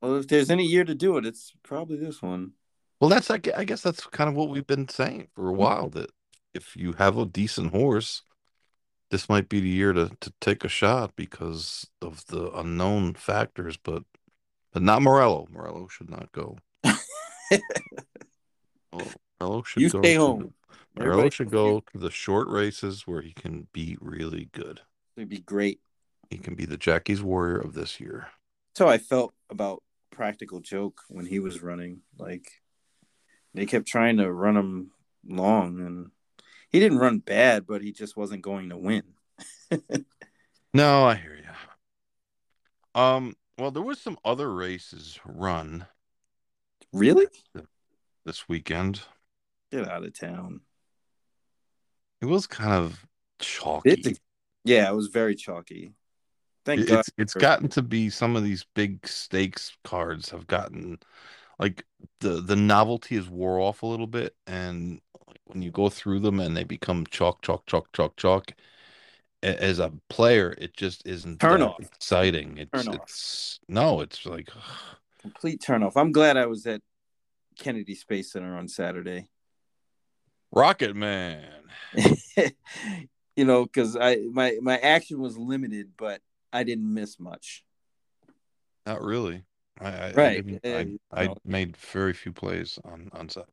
B: well, if there's any year to do it, it's probably this one.
A: Well, that's I guess that's kind of what we've been saying for a mm-hmm. while that if you have a decent horse, this might be the year to to take a shot because of the unknown factors, but but not Morello. Morello should not go. Morello should
B: you
A: go
B: stay home.
A: the- Morello should go to the short races where he can be really good.
B: It'd be great.
A: He can be the Jackie's Warrior of this year.
B: That's how I felt about Practical Joke when he was running. Like they kept trying to run him long, and he didn't run bad, but he just wasn't going to win.
A: No, I hear you. Um, well, there was some other races run
B: Really?
A: this weekend.
B: Get out of town.
A: It was kind of chalky.
B: It's yeah, it was very chalky. Thank God.
A: it's it's
B: for-
A: gotten to be some of these big stakes cards have gotten like the the novelty has wore off a little bit and when you go through them and they become chalk chalk chalk chalk chalk a- as a player it just isn't
B: Turn off.
A: exciting it's
B: Turn off.
A: it's no it's like
B: complete turnoff. I'm glad I was at Kennedy Space Center on Saturday.
A: rocket man
B: you know, because I my my action was limited, but I didn't miss much.
A: not really i i,
B: Right,
A: I, I, I made very few plays on on set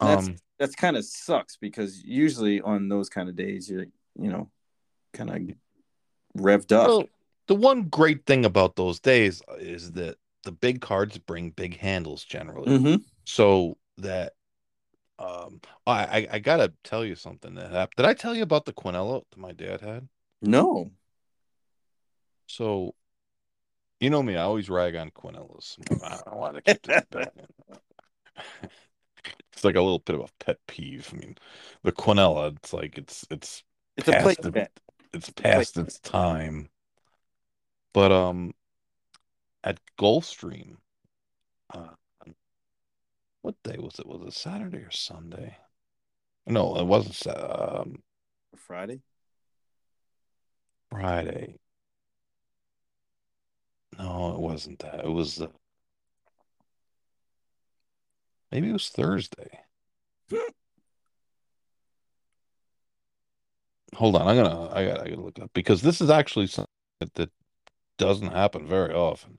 B: that's-
A: um
B: That's kind of sucks because usually on those kind of days you're you know kind of revved up.
A: Well, the one great thing about those days is that the big cards bring big handles generally.
B: Mhm.
A: So that um I, I I gotta tell you something that happened. Did I tell you about the Quinella that my dad had?
B: No.
A: So you know me, I always rag on Quinellas. I don't want to keep this back. It's like a little bit of a pet peeve. I mean, the Quinella, it's like it's it's
B: It's a
A: Past
B: place
A: it.
B: bet.
A: it's past its time. But um, at Gulfstream, uh, what day was it? Was it Saturday or Sunday? No, it wasn't. Um,
B: Friday.
A: Friday. No, it wasn't that. It was. Uh, maybe it was Thursday. Hold on, I'm gonna. I gotta, I gotta look up because this is actually something that, that doesn't happen very often.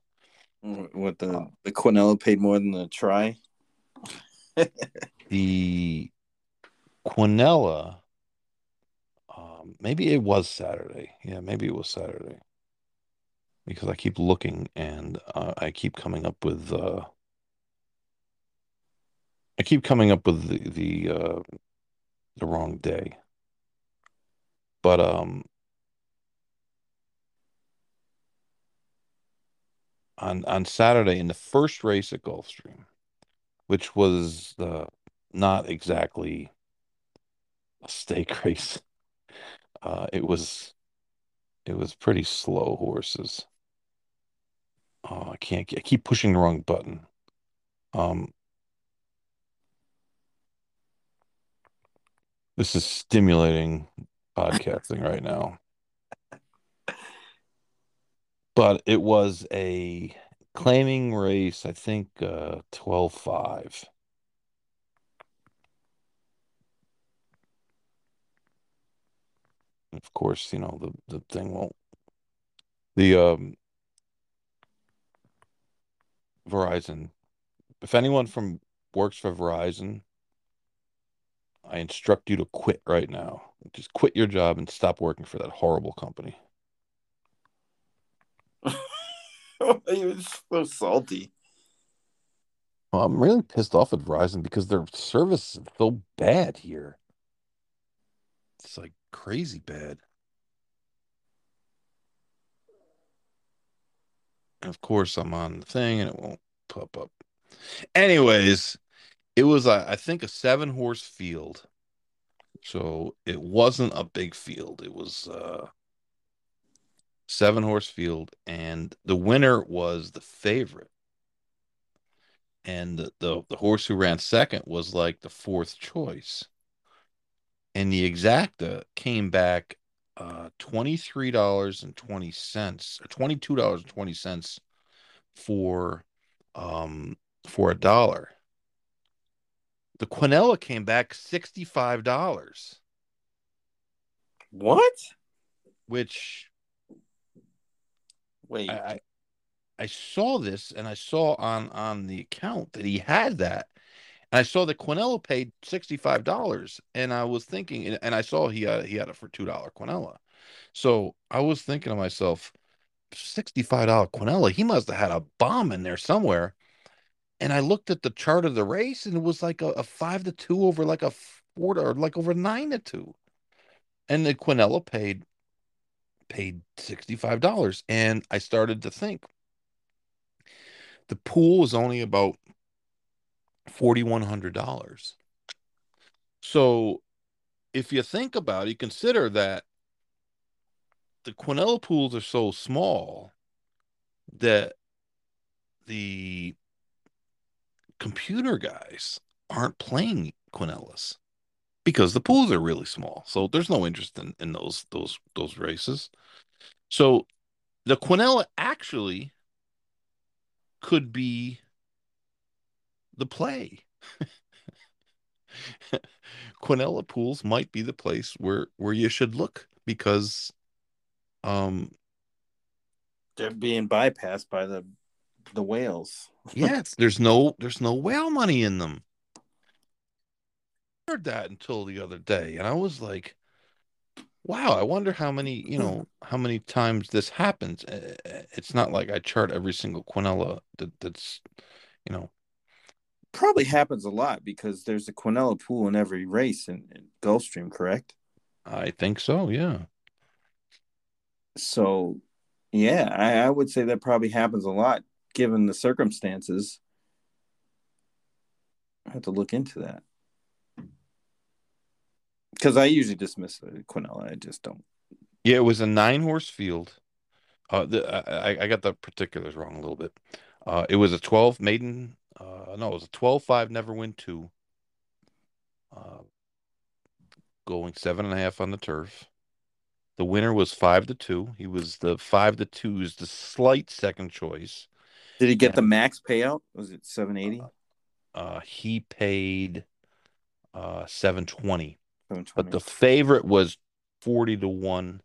B: What the the Quinella paid more than the try?
A: the Quinella, um, maybe it was Saturday. Yeah, maybe it was Saturday. Because I keep looking and uh, I keep coming up with uh, I keep coming up with the the uh, the wrong day. But um on on Saturday in the first race at Gulfstream, which was uh, not exactly a stake race. Uh, it was it was pretty slow horses. Oh, I can't. I keep pushing the wrong button. Um, this is stimulating podcasting right now. But it was a claiming race, I think uh 12-5. Of course, you know, the the thing won't the um Verizon. If anyone from works for Verizon, I instruct you to quit right now. Just quit your job and stop working for that horrible company.
B: he was so salty.
A: Well, I'm really pissed off at Verizon because their service is so bad here. It's like crazy bad. And of course, I'm on the thing and it won't pop up. Anyways, it was, uh, I think, a seven horse field. So it wasn't a big field. It was uh seven horse field, and the winner was the favorite. And the, the, the horse who ran second was like the fourth choice. And the exacta came back uh twenty-three dollars and twenty cents or twenty-two dollars and twenty cents for um for a dollar. The Quinella came back sixty-five dollars.
B: What?
A: which
B: Wait.
A: I, I saw this and I saw on on the account that he had that. And I saw that Quinella paid sixty-five dollars, and I was thinking, and- I saw he had he had it for two dollar Quinella, so I was thinking to myself, sixty-five dollar Quinella, he must have had a bomb in there somewhere. And I looked at the chart of the race, and it was like a, a five to two over like a four to, or like over nine to two, and the Quinella paid paid sixty-five dollars, and I started to think the pool was only about forty-one hundred dollars. So if you think about it, you consider that the Quinella pools are so small that the computer guys aren't playing Quinellas because the pools are really small. So there's no interest in, in those those those races. So the Quinella actually could be the play. Quinella pools might be the place where where you should look because um
B: They're being bypassed by the the whales.
A: yes there's no there's no whale money in them I heard that until the other day and i was like wow i wonder how many you know how many times this happens Uh, it's not like i chart every single quinella that, that's you know
B: Probably happens a lot because there's a Quinella pool in every race in, in Gulfstream, correct?
A: i think so yeah
B: So, yeah, I, I would say that probably happens a lot given the circumstances. I have to look into that because I usually dismiss Quinella. I just don't.
A: yeah it was a nine horse field uh the, I, I got the particulars wrong a little bit uh it was a 12 maiden uh no it was a 12 5 never win two uh going seven and a half on the turf the winner was five to two he was the five to two is the slight second choice
B: Did he get the max payout? Was it seven eighty?
A: uh he paid uh 720
B: Seven
A: but the favorite was 40 to 1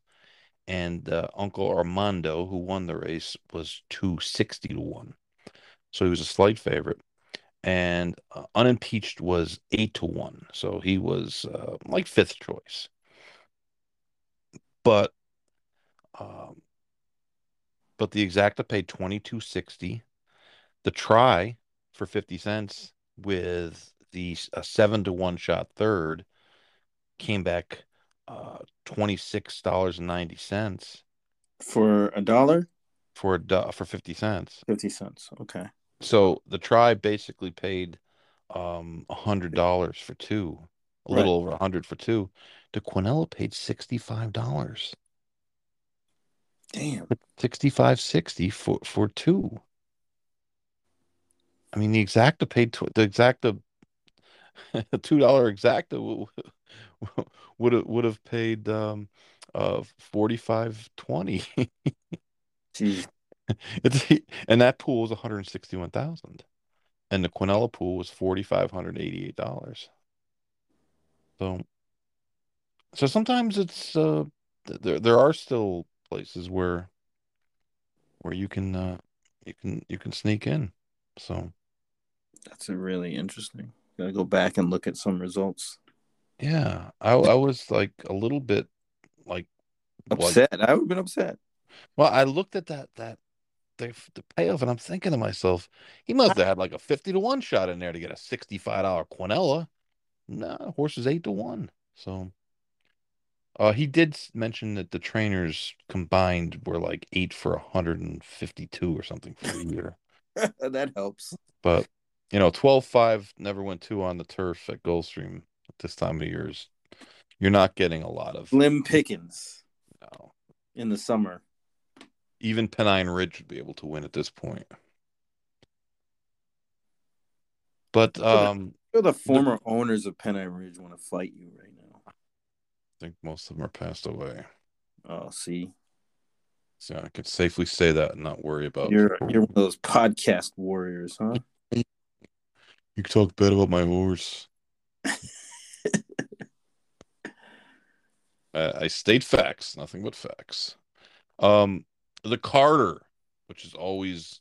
A: and uh, uncle armando who won the race was 260 to 1 so he was a slight favorite. And uh, unimpeached was 8 to 1 so he was uh, like fifth choice. But um but the exacta paid 2260 the try for 50 cents with the a 7 to 1 shot third came back uh $26.90
B: for a dollar,
A: for a for 50 cents.
B: fifty cents. Okay.
A: So the try basically paid um a hundred dollars for two, a little over a hundred for two. The Quinella paid sixty-five dollars.
B: Damn.
A: 65 60 for for two. I mean the exacta paid tw- the exacta two dollar exacta would have would have paid um uh 45 20 It's and that pool was 161,000. And the Quinella pool was $4,588. So so sometimes it's uh there there are still places where where you can uh you can you can sneak in. So
B: That's a really interesting. Gotta go back and look at some results.
A: yeah, I I was like a little bit like like
B: Upset. I would have been upset.
A: well, I looked at that that the, the payoff and I'm thinking to myself, he must have had like a 50 to 1 shot in there to get a $65 Quinella. No, horse is 8 to 1. So uh he did mention that the trainers combined were like 8 for 152 or something for the year.
B: that helps.
A: But you know, 12-5 never went 2 on the turf at Gulfstream at this time of the years. You're not getting a lot of
B: Slim Pickens
A: no.
B: in the summer.
A: Even Pennine Ridge would be able to win at this point. But um
B: Sure the former owners of Pennine Ridge want to fight you right now.
A: I think most of them are passed away.
B: Oh, see,
A: So I could safely say that and not worry about
B: you're you're one of those podcast warriors, huh?
A: You can talk bad about my horse. I, I state facts, nothing but facts. Um, the Carter, which is always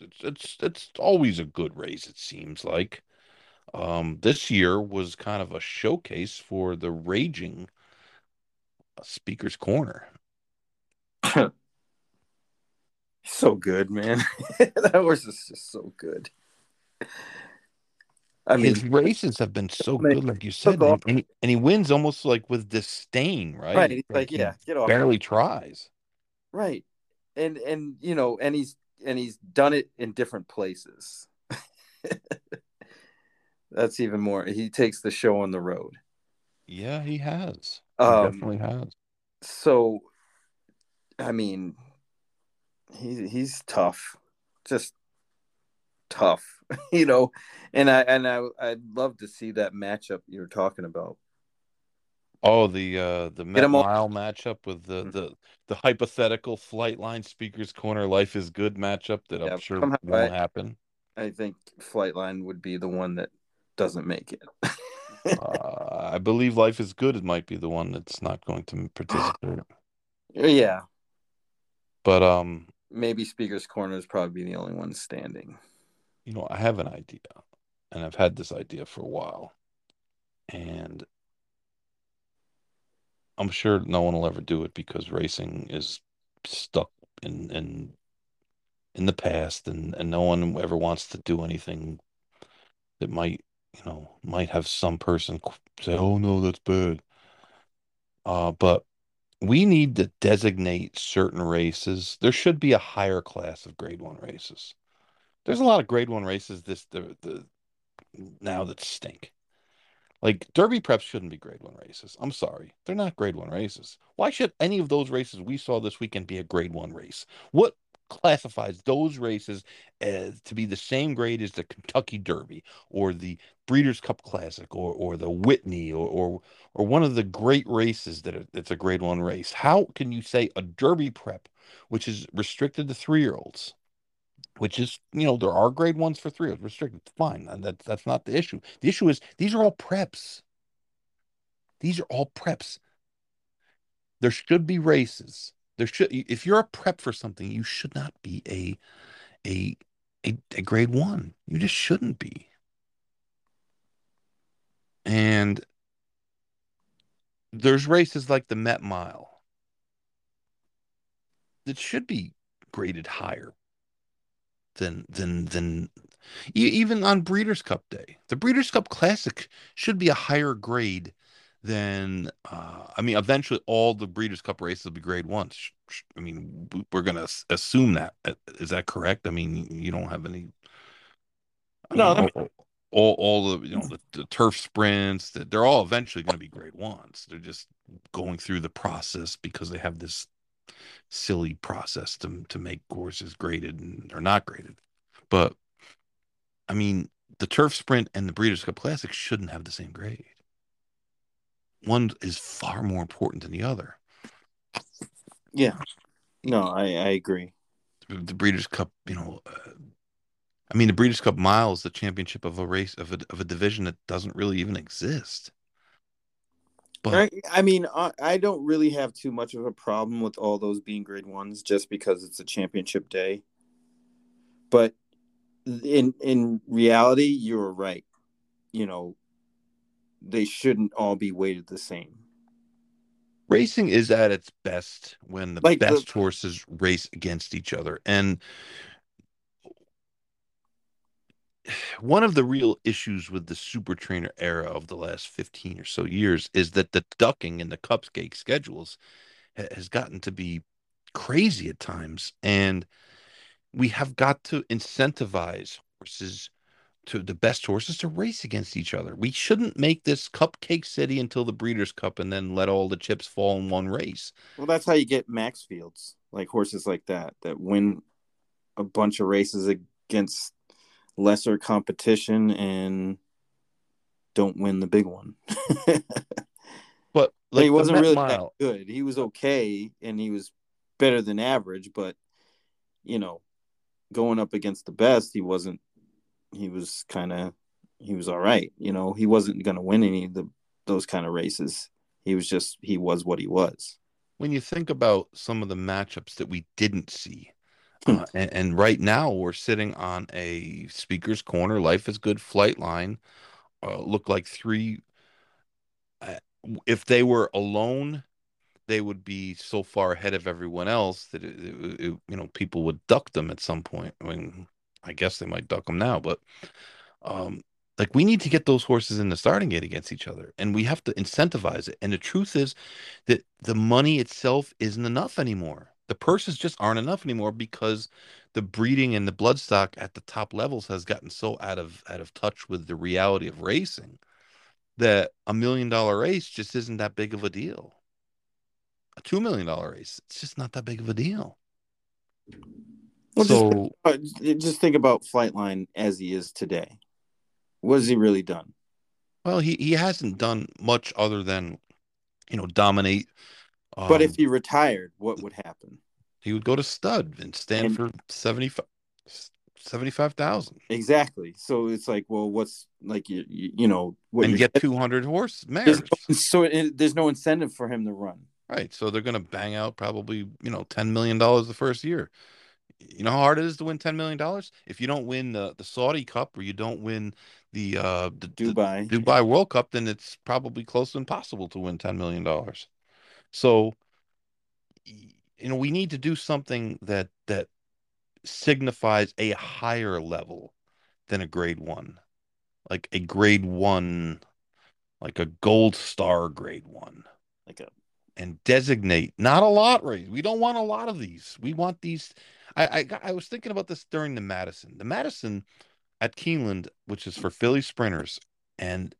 A: it's it's it's always a good race. It seems like. Um, this year was kind of a showcase for the raging Speaker's Corner.
B: so good, man. that horse is just so good.
A: I mean, his races have been so good, like you said, and, and, he, and, he, wins almost like with disdain, right?
B: Right, like, like yeah, get off.
A: Barely tries.
B: Right, and and you know, and he's and he's done it in different places. That's even more. He takes the show on the road.
A: Yeah, he has. He
B: um,
A: definitely has.
B: So, I mean, he's he's tough, just tough, you know. And I and I I'd love to see that matchup you're talking about.
A: Oh, the uh the Met Mile matchup with the, mm-hmm. the the hypothetical Flightline Speakers Corner Life is Good matchup that yeah, I'm sure won't I, happen.
B: I think Flightline would be the one that doesn't make it.
A: uh, I believe Life is Good. It might be the one that's not going to participate.
B: yeah,
A: but um,
B: maybe Speaker's Corner is probably the only one standing.
A: You know, I have an idea, and I've had this idea for a while, and I'm sure no one will ever do it because racing is stuck in in in the past, and and no one ever wants to do anything that might you know, might have some person say, "Oh no, that's bad." Uh, but we need to designate certain races. There should be a higher class of Grade One races. There's a lot of Grade One races this the the now that stink. Like Derby preps shouldn't be grade one races. I'm sorry. They're not grade one races. Why should any of those races we saw this weekend be a grade one race? What classifies those races as to be the same grade as the Kentucky Derby or the Breeders' Cup Classic or or the Whitney or or, or one of the great races that are, that's a grade one race. How can you say a Derby prep, which is restricted to three year olds, which is you know there are grade ones for three year olds restricted, fine, that's that's not the issue. The issue is these are all preps. These are all preps. There should be races there should if you're a prep for something, you should not be a a a, a grade one. You just shouldn't be. And there's races like the Met Mile that should be graded higher than than than even on Breeders' Cup Day. The Breeders' Cup Classic should be a higher grade then uh, I mean, eventually all the Breeders' Cup races will be Grade Ones. I mean, we're going to assume that. Uh, that correct? I mean, you don't have any.
B: I no,
A: mean, all, all, all, the you know the, the turf sprints. that They're all eventually going to be Grade Ones. They're just going through the process because they have this silly process to to make courses graded and or not graded. But I mean, the turf sprint and the Breeders' Cup Classic shouldn't have the same grade one is far more important than the other.
B: Yeah. No, I, I agree.
A: The, the Breeders' Cup, you know, uh, I mean, the Breeders' Cup Mile is the championship of a race of a, of a division that doesn't really even exist.
B: But I, I mean, I, I don't really have too much of a problem with all those being grade ones, just because it's a championship day. But in in reality, you're right. You know, they shouldn't all be weighted the same.
A: Racing is at its best when the like best the, horses race against each other. And one of the real issues with the super trainer era of the last 15 or so years is that the ducking in the cupcake schedules has gotten to be crazy at times. And we have got to incentivize horses to the best horses to race against each other. We shouldn't make this cupcake city until the Breeders' Cup and then let all the chips fall in one race.
B: Well, that's how you get Maxfields, like horses like that that win a bunch of races against lesser competition and don't win the big one.
A: but
B: like he wasn't really mile. that good. He was okay and he was better than average, but you know, going up against the best, he wasn't he was kind of he was all right. You know, he wasn't going to win any of the those kind of races. He was just he was what he was.
A: When you think about some of the matchups that we didn't see,
B: Hmm.
A: uh, and, and right now we're sitting on a speaker's corner. Life is good. Flightline uh, look like three. Uh, if they were alone, they would be so far ahead of everyone else that it, it- it- you know people would duck them at some point. I mean, I guess they might duck them now, but um, like we need to get those horses in the starting gate against each other, and we have to incentivize it. And the truth is that the money itself isn't enough anymore. The purses just aren't enough anymore because the breeding and the bloodstock at the top levels has gotten so out of out of touch with the reality of racing that a million dollar race just isn't that big of a deal. A two million dollar race, it's just not that big of a deal.
B: Well, just-
A: so
B: Uh, just think about Flightline as he is today. What has he really done?
A: well, he he hasn't done much other than you know dominate.
B: but
A: Um,
B: if he retired, what would happen?
A: he would go to stud and stand
B: And-
A: for 75 75,000
B: Exactly. So it's like, well, what's like you you, know what
A: and get 200 horse
B: there's
A: mares.
B: no, so it, there's no incentive for him to run.
A: Right. So they're going to bang out probably, you know, $10 million the first year. You know how hard it is to win $10 million? If you don't win the, the Saudi Cup or you don't win the, uh, the, the
B: Dubai.
A: Dubai World Cup, then it's probably close to impossible to win $10 million. So, you know, we need to do something that, that signifies a higher level than a grade one, like a grade one, like a gold star grade one
B: like a
A: and designate not a lot race. We don't want a lot of these. We want these. I, I got- I was thinking about this during the Madison. The Madison at Keeneland, which is for filly sprinters, and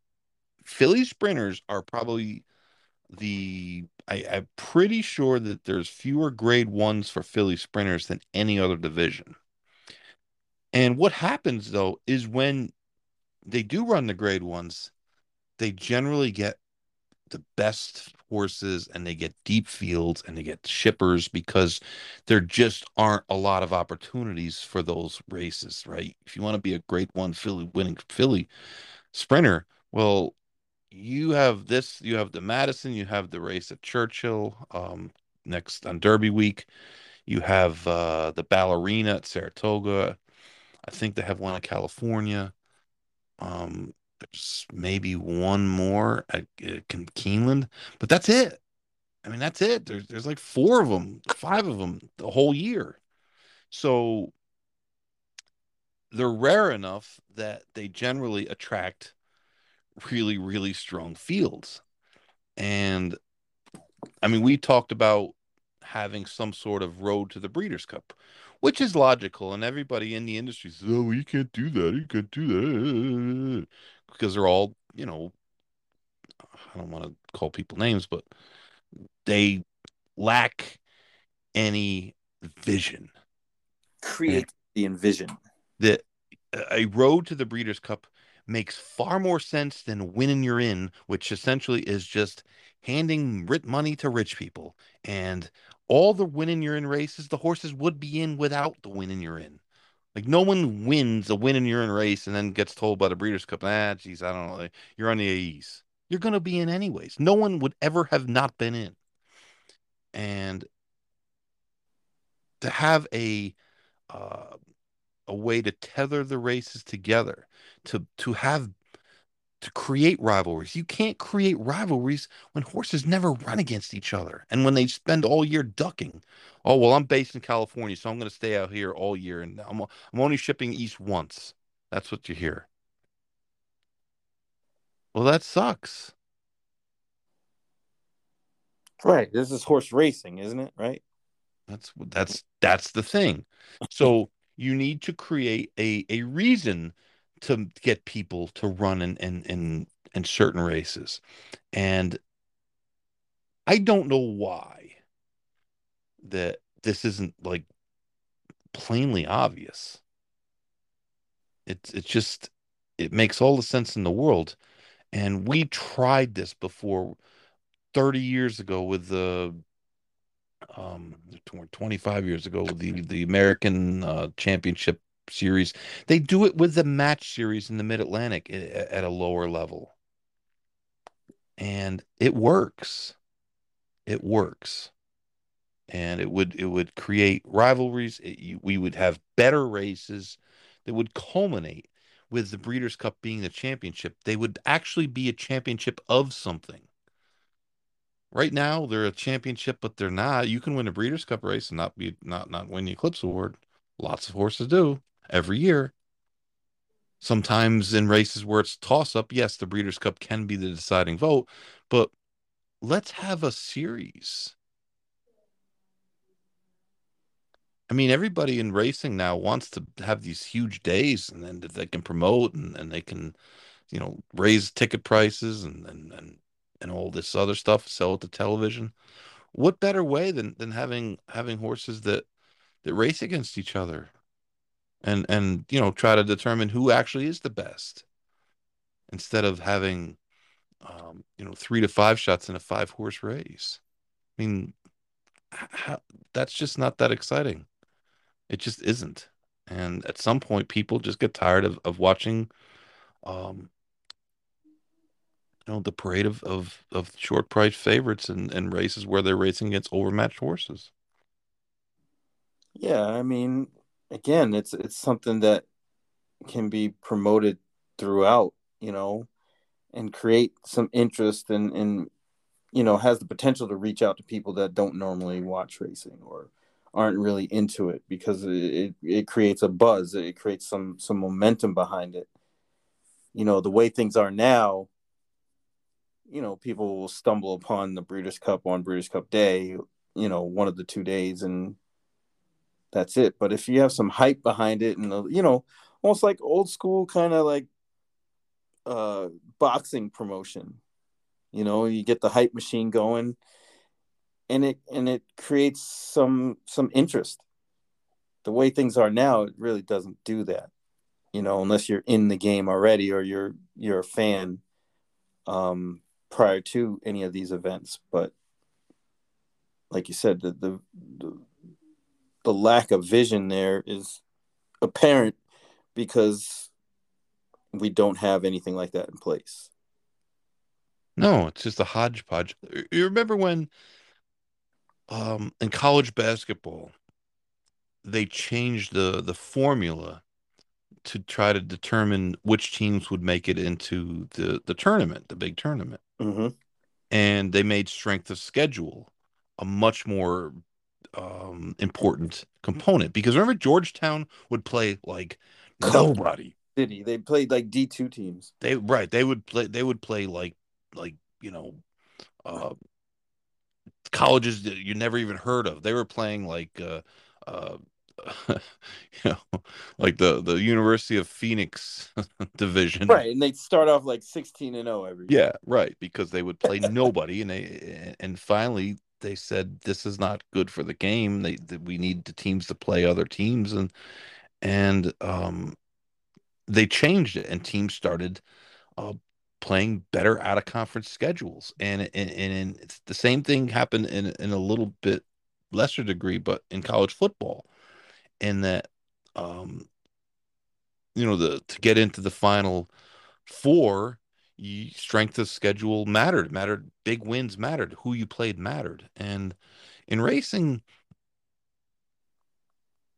A: filly sprinters are probably the. I, I'm pretty sure that there's fewer grade ones for filly sprinters than any other division. And what happens though is when they do run the grade ones, they generally get the best horses and they get deep fields and they get shippers because there just aren't a lot of opportunities for those races, right? If you want to be a great one filly winning filly sprinter, well, you have this, you have the Madison, you have the race at Churchill um next on Derby week. You have uh the ballerina at Saratoga. I think they have one in California. Um there's maybe one more at, uh, at Keeneland, but that's it. I mean, that's it. There's there's like four of them, five of them the whole year. So they're rare enough that they generally attract really, really strong fields. And I mean, we talked about having some sort of road to the Breeders' Cup, which is logical. And everybody in the industry says, oh, you can't do that. You can't do that. Because they're all, you know, I don't want to call people names, but they lack any vision
B: creativity and vision.
A: that a road to the Breeders' Cup makes far more sense than winning you're in, which essentially is just handing money to rich people. And all the winning you're in races, the horses would be in without the winning you're in. Like no one wins a win in race and then gets told by the Breeders' Cup, ah, geez, I don't know, you're on the AEs. You're to be in anyways. No one would ever have not been in. And to have a uh, a way to tether the races together, to to have to create rivalries. You can't create rivalries when horses never run against each other and when they spend all year ducking. Oh well, I'm based in California, so I'm going to stay out here all year, and I'm I'm only shipping east once. That's what you hear. Well, that sucks.
B: Right. This is horse racing, isn't it? Right.
A: That's that's that's the thing. So you need to create a a reason to get people to run in in in, in certain races. And I don't know why that this isn't like plainly obvious. It's it's just it makes all the sense in the world. And we tried this before 30 years ago with the um 25 years ago with the the American uh, Championship series. They do it with the match series in the Mid Atlantic eh, eh, at a lower level. and it works. It works, and it would it would create rivalries. It, we would have better races that would culminate with the Breeders' Cup being the championship. They would actually be a championship of something. Right now, they're a championship, but they're not. You can win a Breeders' Cup race and not be not not win the Eclipse Award. Lots of horses do every year. Sometimes in races where it's toss up, yes, the Breeders' Cup can be the deciding vote, but let's have a series. I mean, everybody in racing now wants to have these huge days and then they can promote and, and they can, you know, raise ticket prices and, and, and, and all this other stuff, sell it to television. What better way than, than having having horses that that race against each other and and you know try to determine who actually is the best instead of having um, you know three to five shots in a five horse race. I mean, how, that's just not that exciting. It just isn't. And at some point, people just get tired of of watching, um, you know, the parade of of, of short price favorites and, and races where they're racing against overmatched horses.
B: Yeah, I mean, again, it's it's something that can be promoted throughout, you know, and create some interest and and you know has the potential to reach out to people that don't normally watch racing or aren't really into it because it, it, creates a buzz it creates some some momentum behind it. You know the way things are now you know people will stumble upon the breeders cup on breeders cup day you know one of the two days and that's it. But if you have some hype behind it and you know almost like old school kind of like uh boxing promotion you know you get the hype machine going and it and it creates some some interest. The way things are now it really doesn't do that you know unless you're in the game already or you're you're a fan um prior to any of these events. But like you said the the the, the lack of vision there is apparent because we don't have anything like that in place
A: no, it's just a hodgepodge. You remember when um, in college basketball they changed the the formula to try to determine which teams would make it into the the tournament, the big tournament,
B: mm-hmm.
A: and they made strength of schedule a much more um, important component because remember Georgetown would play like nobody.
B: City, they played like D two teams.
A: They right, they would play. They would play like like you know uh, colleges that you never even heard of. They were playing like uh, uh, you know, like the the University of Phoenix division,
B: right? And they'd start off like sixteen and zero oh every. Year.
A: Yeah, right, because they would play nobody, and they and finally they said this is not good for the game. They, they we need the teams to play other teams, and and um, they changed it, and teams started uh, playing better out of conference schedules. And, and, and it's the same thing happened in, in a little bit lesser degree, but in college football, in that, um, you know, the to get into the final four, strength of schedule mattered, mattered. Big wins mattered. Who you played mattered. And in racing,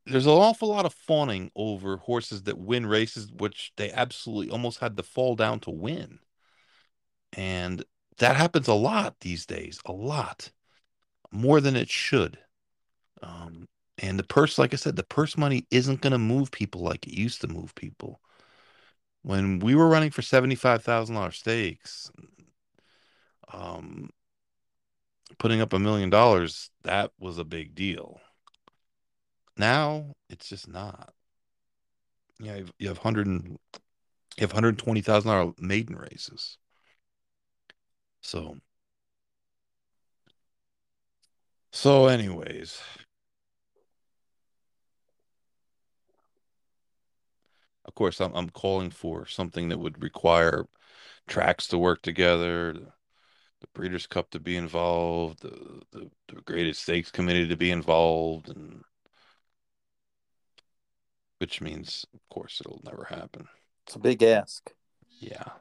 A: there's an awful lot of fawning over horses that win races, which they absolutely almost had to fall down to win. And that happens a lot these days, a lot more than it should. Um, and the purse, like I said, the purse money isn't going to move people like it used to move people. When we were running for $75,000 stakes, um, putting up a million dollars, that was a big deal. Now it's just not. You have, you have hundred and you have hundred twenty thousand dollar maiden races. So, so, anyways, of course, I'm I'm calling for something that would require tracks to work together, the, the Breeders' Cup to be involved, the, the the Graded Stakes Committee to be involved, and which means, of course, it'll never happen.
B: It's a big ask.
A: Yeah.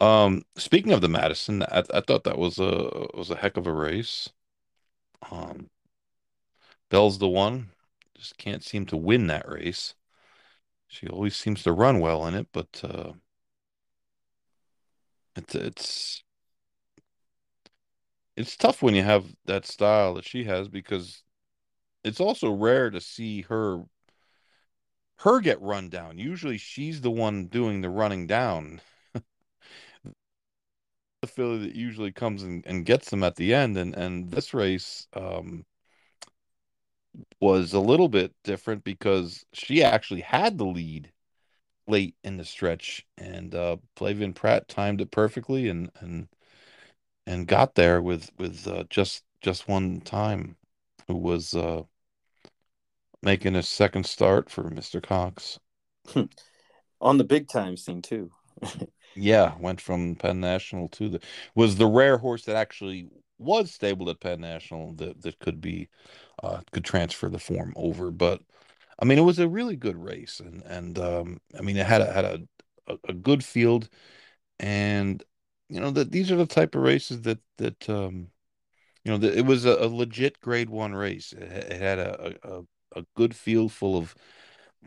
A: Um, speaking of the Madison, I, I thought that was a was a heck of a race. Um, Bell's the one, just can't seem to win that race. She always seems to run well in it, but uh, it's it's it's tough when you have that style that she has because it's also rare to see her her get run down. Usually she's the one doing the running down. the filly that usually comes and, and gets them at the end and and this race um was a little bit different because she actually had the lead late in the stretch and uh Flavien Prat timed it perfectly and and and got there with with uh, just just one time who was uh making a second start for Mr. Cox.
B: On the big time scene too.
A: yeah, went from Penn National to the was the rare horse that actually was stabled at Penn National that that could be uh could transfer the form over. But I mean it was a really good race and and um I mean it had a had a a, a good field and you know that these are the type of races that that um you know it was a, a legit grade one race it, it had a, a a good field full of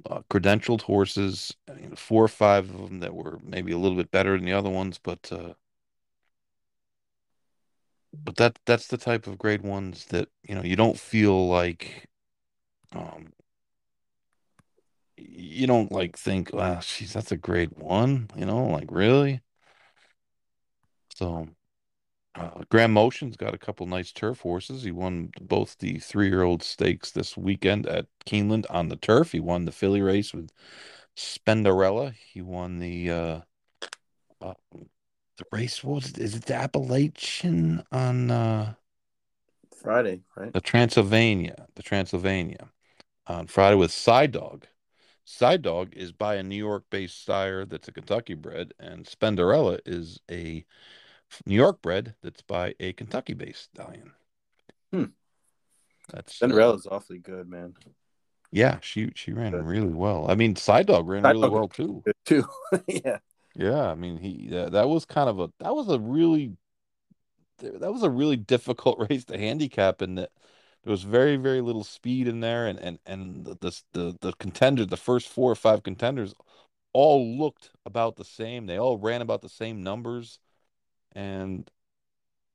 A: uh, credentialed horses, four or five of them that were maybe a little bit better than the other ones, but uh, but that that's the type of grade ones that you know you don't feel like um you don't like think, wow, she's that's a grade one, you know, like really. So uh, Graham Motion's got a couple nice turf horses. He won both the three-year-old stakes this weekend at Keeneland on the turf. He won the filly race with Spendarella. He won the uh, uh the race was is it the Appalachian on uh
B: Friday, right?
A: The Transylvania, the Transylvania on Friday with Side Dog. Side Dog is by a New York-based sire that's a Kentucky bred, and Spendarella is a New York bred that's by a Kentucky based stallion.
B: Hmm.
A: That's
B: Cinderella's uh, awfully good, man.
A: Yeah, she she ran good. really well. I mean, Side Dog ran Side really Dog well too.
B: Too, yeah.
A: Yeah, I mean, he uh, that was kind of a that was a really that was a really difficult race to handicap, and that there was very very little speed in there, and and and the the the contender, the first four or five contenders, all looked about the same. They all ran about the same numbers. And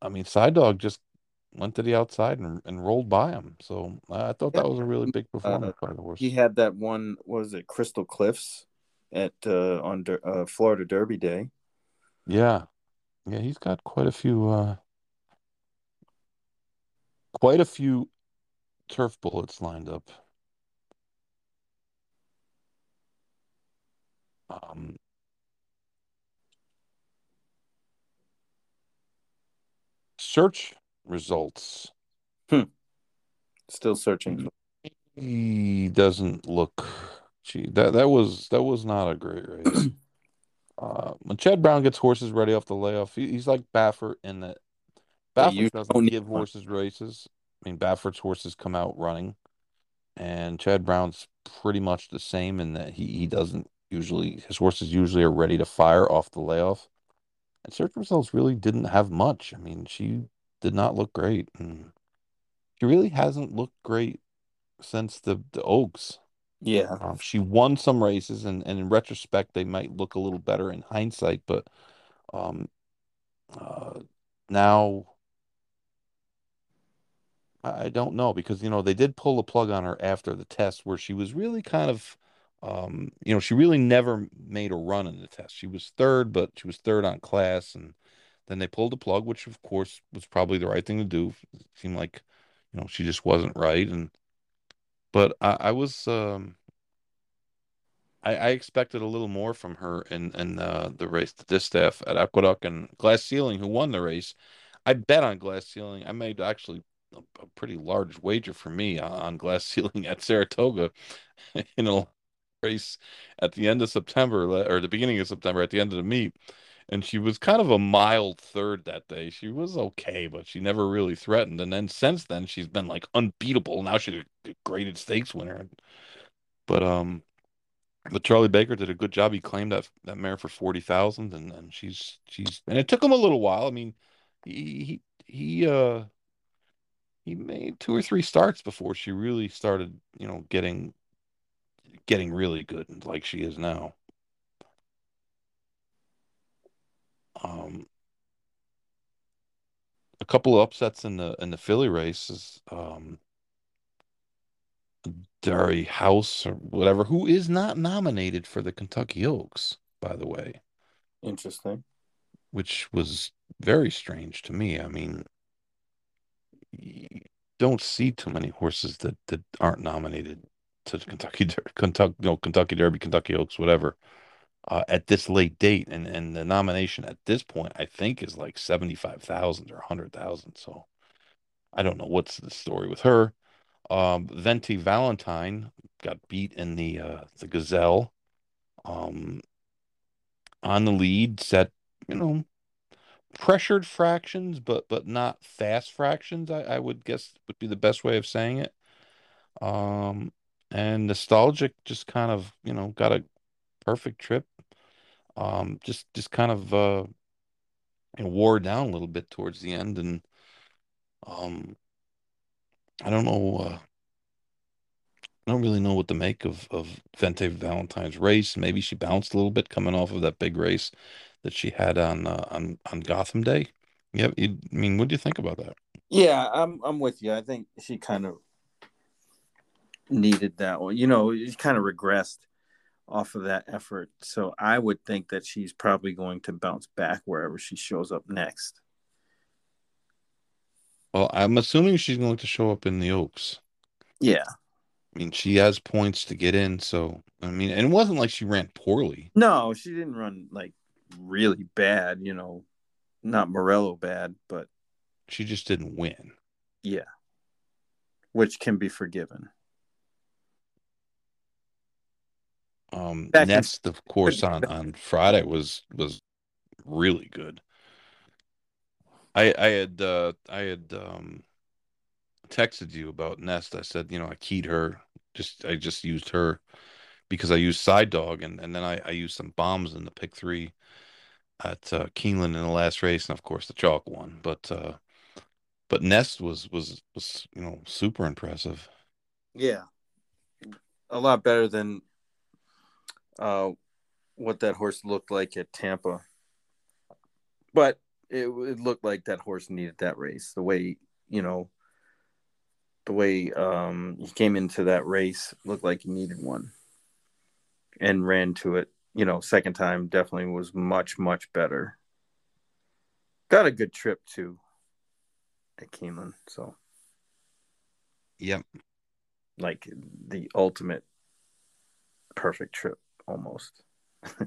A: I mean, Side Dog just went to the outside and, and rolled by him. So I thought yeah. that was a really big performance uh, by the horse.
B: He had that one, was it Crystal Cliffs at uh, on uh, Florida Derby Day?
A: Yeah, yeah, he's got quite a few, uh, quite a few turf bullets lined up. Um, search results.
B: Hmm. Still searching.
A: He doesn't look. Gee, that that was that was not a great race. uh, when Chad Brown gets horses ready off the layoff, he, he's like Baffert in that Baffert doesn't give horses races. I mean, Baffert's horses come out running, and Chad Brown's pretty much the same in that he he doesn't usually his horses usually are ready to fire off the layoff. And Search Results really didn't have much. I mean, she did not look great. And she really hasn't looked great since the, the Oaks.
B: Yeah.
A: Um, she won some races, and, and in retrospect, they might look a little better in hindsight. But um, uh, now I don't know because, you know, they did pull the plug on her after the test where she was really kind of um, you know, she really never made a run in the test. She was third, but she was third on class, and then they pulled the plug, which of course was probably the right thing to do. It seemed like, you know, she just wasn't right, and but I, I was, um, I, I expected a little more from her in in uh, the race, the distaff at Aqueduct and Glass Ceiling, who won the race. I bet on Glass Ceiling. I made actually a, a pretty large wager for me on, on Glass Ceiling at Saratoga in a race at the end of September or the beginning of September at the end of the meet. And she was kind of a mild third that day. She was okay, but she never really threatened. And then since then, she's been like unbeatable. Now she's a graded stakes winner. But um, but Charlie Baker did a good job. He claimed that that mare for forty thousand, and and she's she's and it took him a little while. I mean, he he he uh he made two or three starts before she really started, you know, getting getting really good like she is now. Um, a couple of upsets in the in the filly races. Um, Dari House or whatever, who is not nominated for the Kentucky Oaks, by the way.
B: Interesting.
A: Which was very strange to me. I mean, you don't see too many horses that, that aren't nominated to Kentucky, Kentucky, no, Kentucky Derby, Kentucky Oaks, whatever, uh, at this late date. And, and the nomination at this point, I think, is like 75,000 or 100,000. So I don't know what's the story with her. Um, Venti Valentine got beat in the uh, the Gazelle. Um, on the lead, set you know pressured fractions, but but not fast fractions. I, I would guess would be the best way of saying it. Um, and nostalgic just kind of you know got a perfect trip. Um, just just kind of uh, wore down a little bit towards the end, and um, I don't know. Uh, I don't really know what to make of of Venti Valentine's race. Maybe she bounced a little bit coming off of that big race that she had on uh, on on Gotham Day. Yeah, I mean, what do you think about that?
B: Yeah, I'm I'm with you. I think she kind of needed that one. You know, she kind of regressed off of that effort. So I would think that she's probably going to bounce back wherever she shows up next.
A: Well, I'm assuming she's going to show up in the Oaks.
B: Yeah.
A: I mean, she has points to get in, so I mean, and it wasn't like she ran poorly.
B: No, she didn't run like really bad, you know, not Morello bad, but
A: she just didn't win.
B: Yeah. Which can be forgiven.
A: Um Back Nest, in- of course, on on Friday was was really good. I I had uh I had um texted you about Nest. I said, you know, I keyed her. Just I just used her because I used Side Dog and, and then I, I used some bombs in the pick three at uh, Keeneland in the last race, and of course the chalk one. But uh, but Nest was was was you know super impressive.
B: Yeah, a lot better than uh, what that horse looked like at Tampa. But it, it looked like that horse needed that race. The way you know the way um, he came into that race looked like he needed one and ran to it. You know, second time definitely was much, much better. Got a good trip too at Keeneland. So,
A: yep.
B: Like the ultimate perfect trip almost.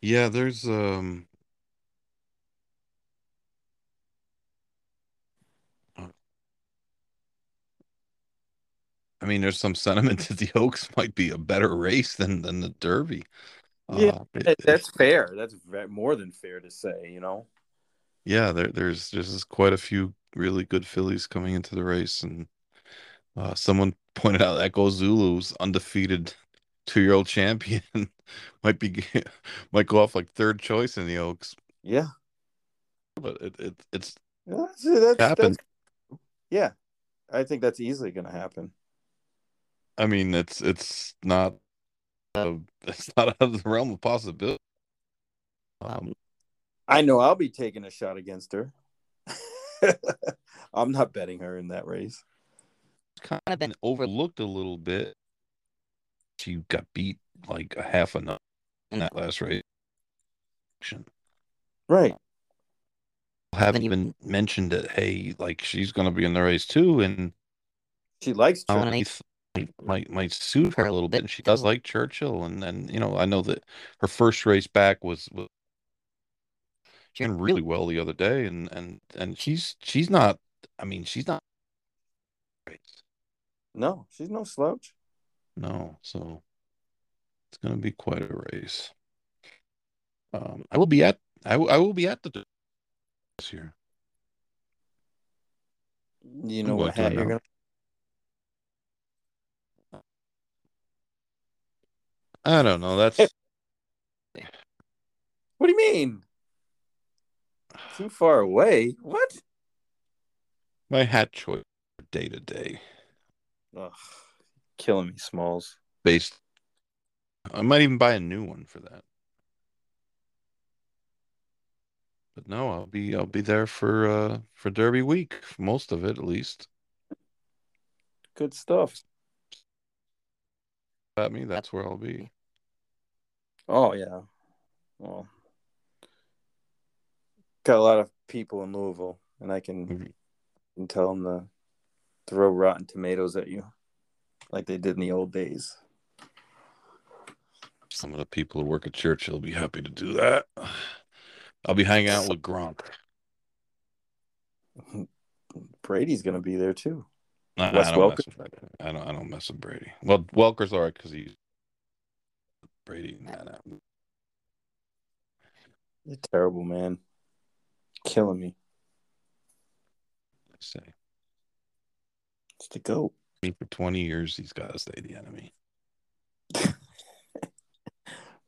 A: yeah, there's um I mean, there's some sentiment that the Oaks might be a better race than than the Derby.
B: Yeah, uh, that's fair. That's more than fair to say. You know.
A: Yeah, there, there's there's quite a few really good fillies coming into the race, and uh, someone pointed out Echo Zulu's undefeated two-year-old champion might be might go off like third choice in the Oaks.
B: Yeah,
A: but it, it it's
B: that's, that's, happened. That's, yeah, I think that's easily going to happen.
A: I mean, it's it's not uh, it's not out of the realm of possibility.
B: Um, I know I'll be taking a shot against her. I'm not betting her in that race.
A: Kind of been overlooked a little bit. She got beat like a half a nut in that last race.
B: Right.
A: Haven't even mentioned that. Hey, like she's going to be in the race too, and
B: she likes
A: might might suit her a little bit. And she does like Churchill, and then you know I know that her first race back was, was she ran really well the other day, and and and she's she's not. I mean, she's not.
B: No, she's no slouch.
A: No, so it's going to be quite a race. Um, I will be at I, I will be at the this year.
B: You know what hat you're gonna
A: I don't know. That's
B: What do you mean? Too far away? What?
A: my hat choice day to day.
B: Ugh, killing me, Smalls.
A: Based, I might even buy a new one for that. But no, I'll be I'll be there for uh for Derby week, most of it at least.
B: Good stuff.
A: About me, that's where I'll be.
B: Oh yeah. Well, got a lot of people in Louisville, and I can,
A: Mhm.
B: can tell them to throw rotten tomatoes at you, like they did in the old days.
A: Some of the people who work at Churchill will be happy to do that. I'll be hanging out with Gronk.
B: Brady's gonna be there too.
A: I, I
B: Wes
A: don't
B: Welker?
A: I don't. I don't mess with Brady. Well, Welker's all right because he's Brady. Nah, nah.
B: You're terrible, man. Killing me.
A: I say
B: It's the goat.
A: Me for twenty years. He's got to stay the enemy.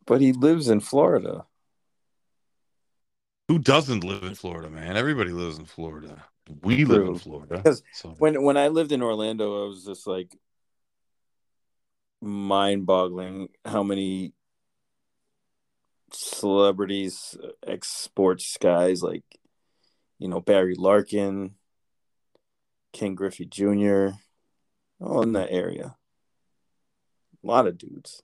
B: But he lives in Florida.
A: Who doesn't live in Florida, man? Everybody lives in Florida. We live in Florida.
B: Because
A: So
B: When when I lived in Orlando, I was just like mind boggling how many celebrities, uh, ex sports guys like you know Barry Larkin, Ken Griffey Jr. all in that area. A lot of dudes.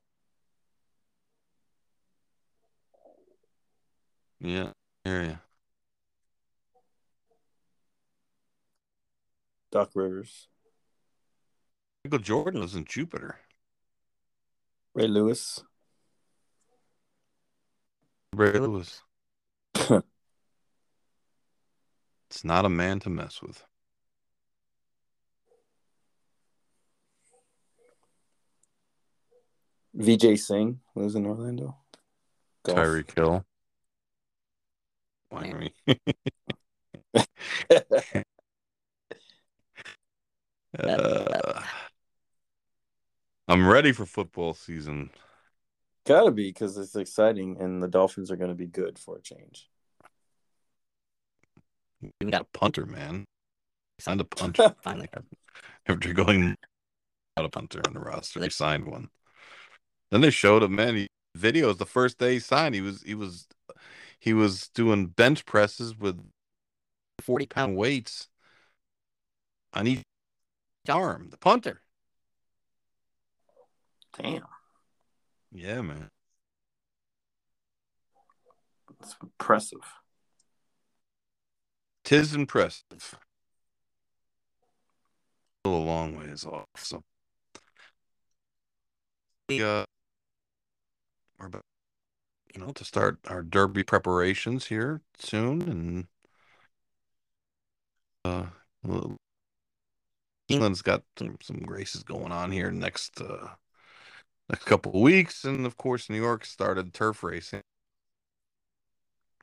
A: yeah, yeah.
B: Doc Rivers,
A: Michael Jordan lives in Jupiter.
B: Ray Lewis.
A: Ray Lewis. It's not a man to mess with.
B: Vijay Singh lives in Orlando. Golf.
A: Tyreek Hill. Miami. Uh, I'm ready for football season.
B: Gotta be because it's exciting and the Dolphins are going to be good for a change.
A: We got a punter, man. Signed a punter.
C: Finally.
A: After going out a punter on the roster, they signed one. Then they showed him, man. He, videos the first day he signed. He was he was he was doing bench presses with forty pound weights on each arm. The punter.
B: Damn,
A: Yeah, man.
B: it's impressive.
A: Tis impressive. Still a long ways off. So uh we're you know to start our derby preparations here soon and uh England's got some, some races going on here next uh next couple of weeks. And of course New York started turf racing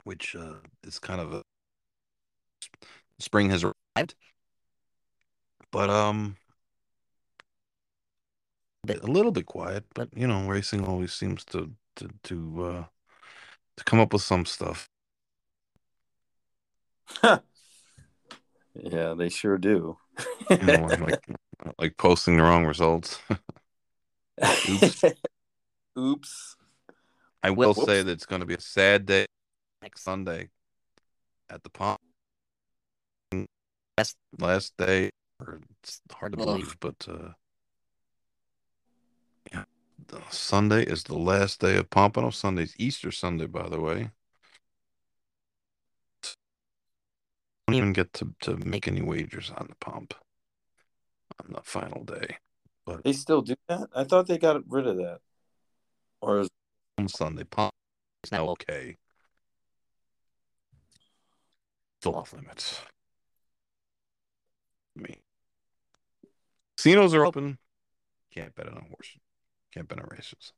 A: which uh is kind of a spring has arrived. But um a little bit quiet but you know racing always seems to to to uh to come up with some stuff
B: Yeah, they sure do.
A: you know like like posting the wrong results Oops.
B: Oops.
A: i will
B: Whoops.
A: say that it's going to be a sad day next sunday at the pond
C: Last-
A: last day or it's hard to believe but uh sunday is the last day of pompano sunday's easter sunday by the way don't even get to, to make any wagers on the pomp on the final day. But
B: They still do that? I thought they got rid of that. Or is
A: on Sunday, pomp is now okay. Still off limits. I mean, casinos are open. Can't bet on a on races.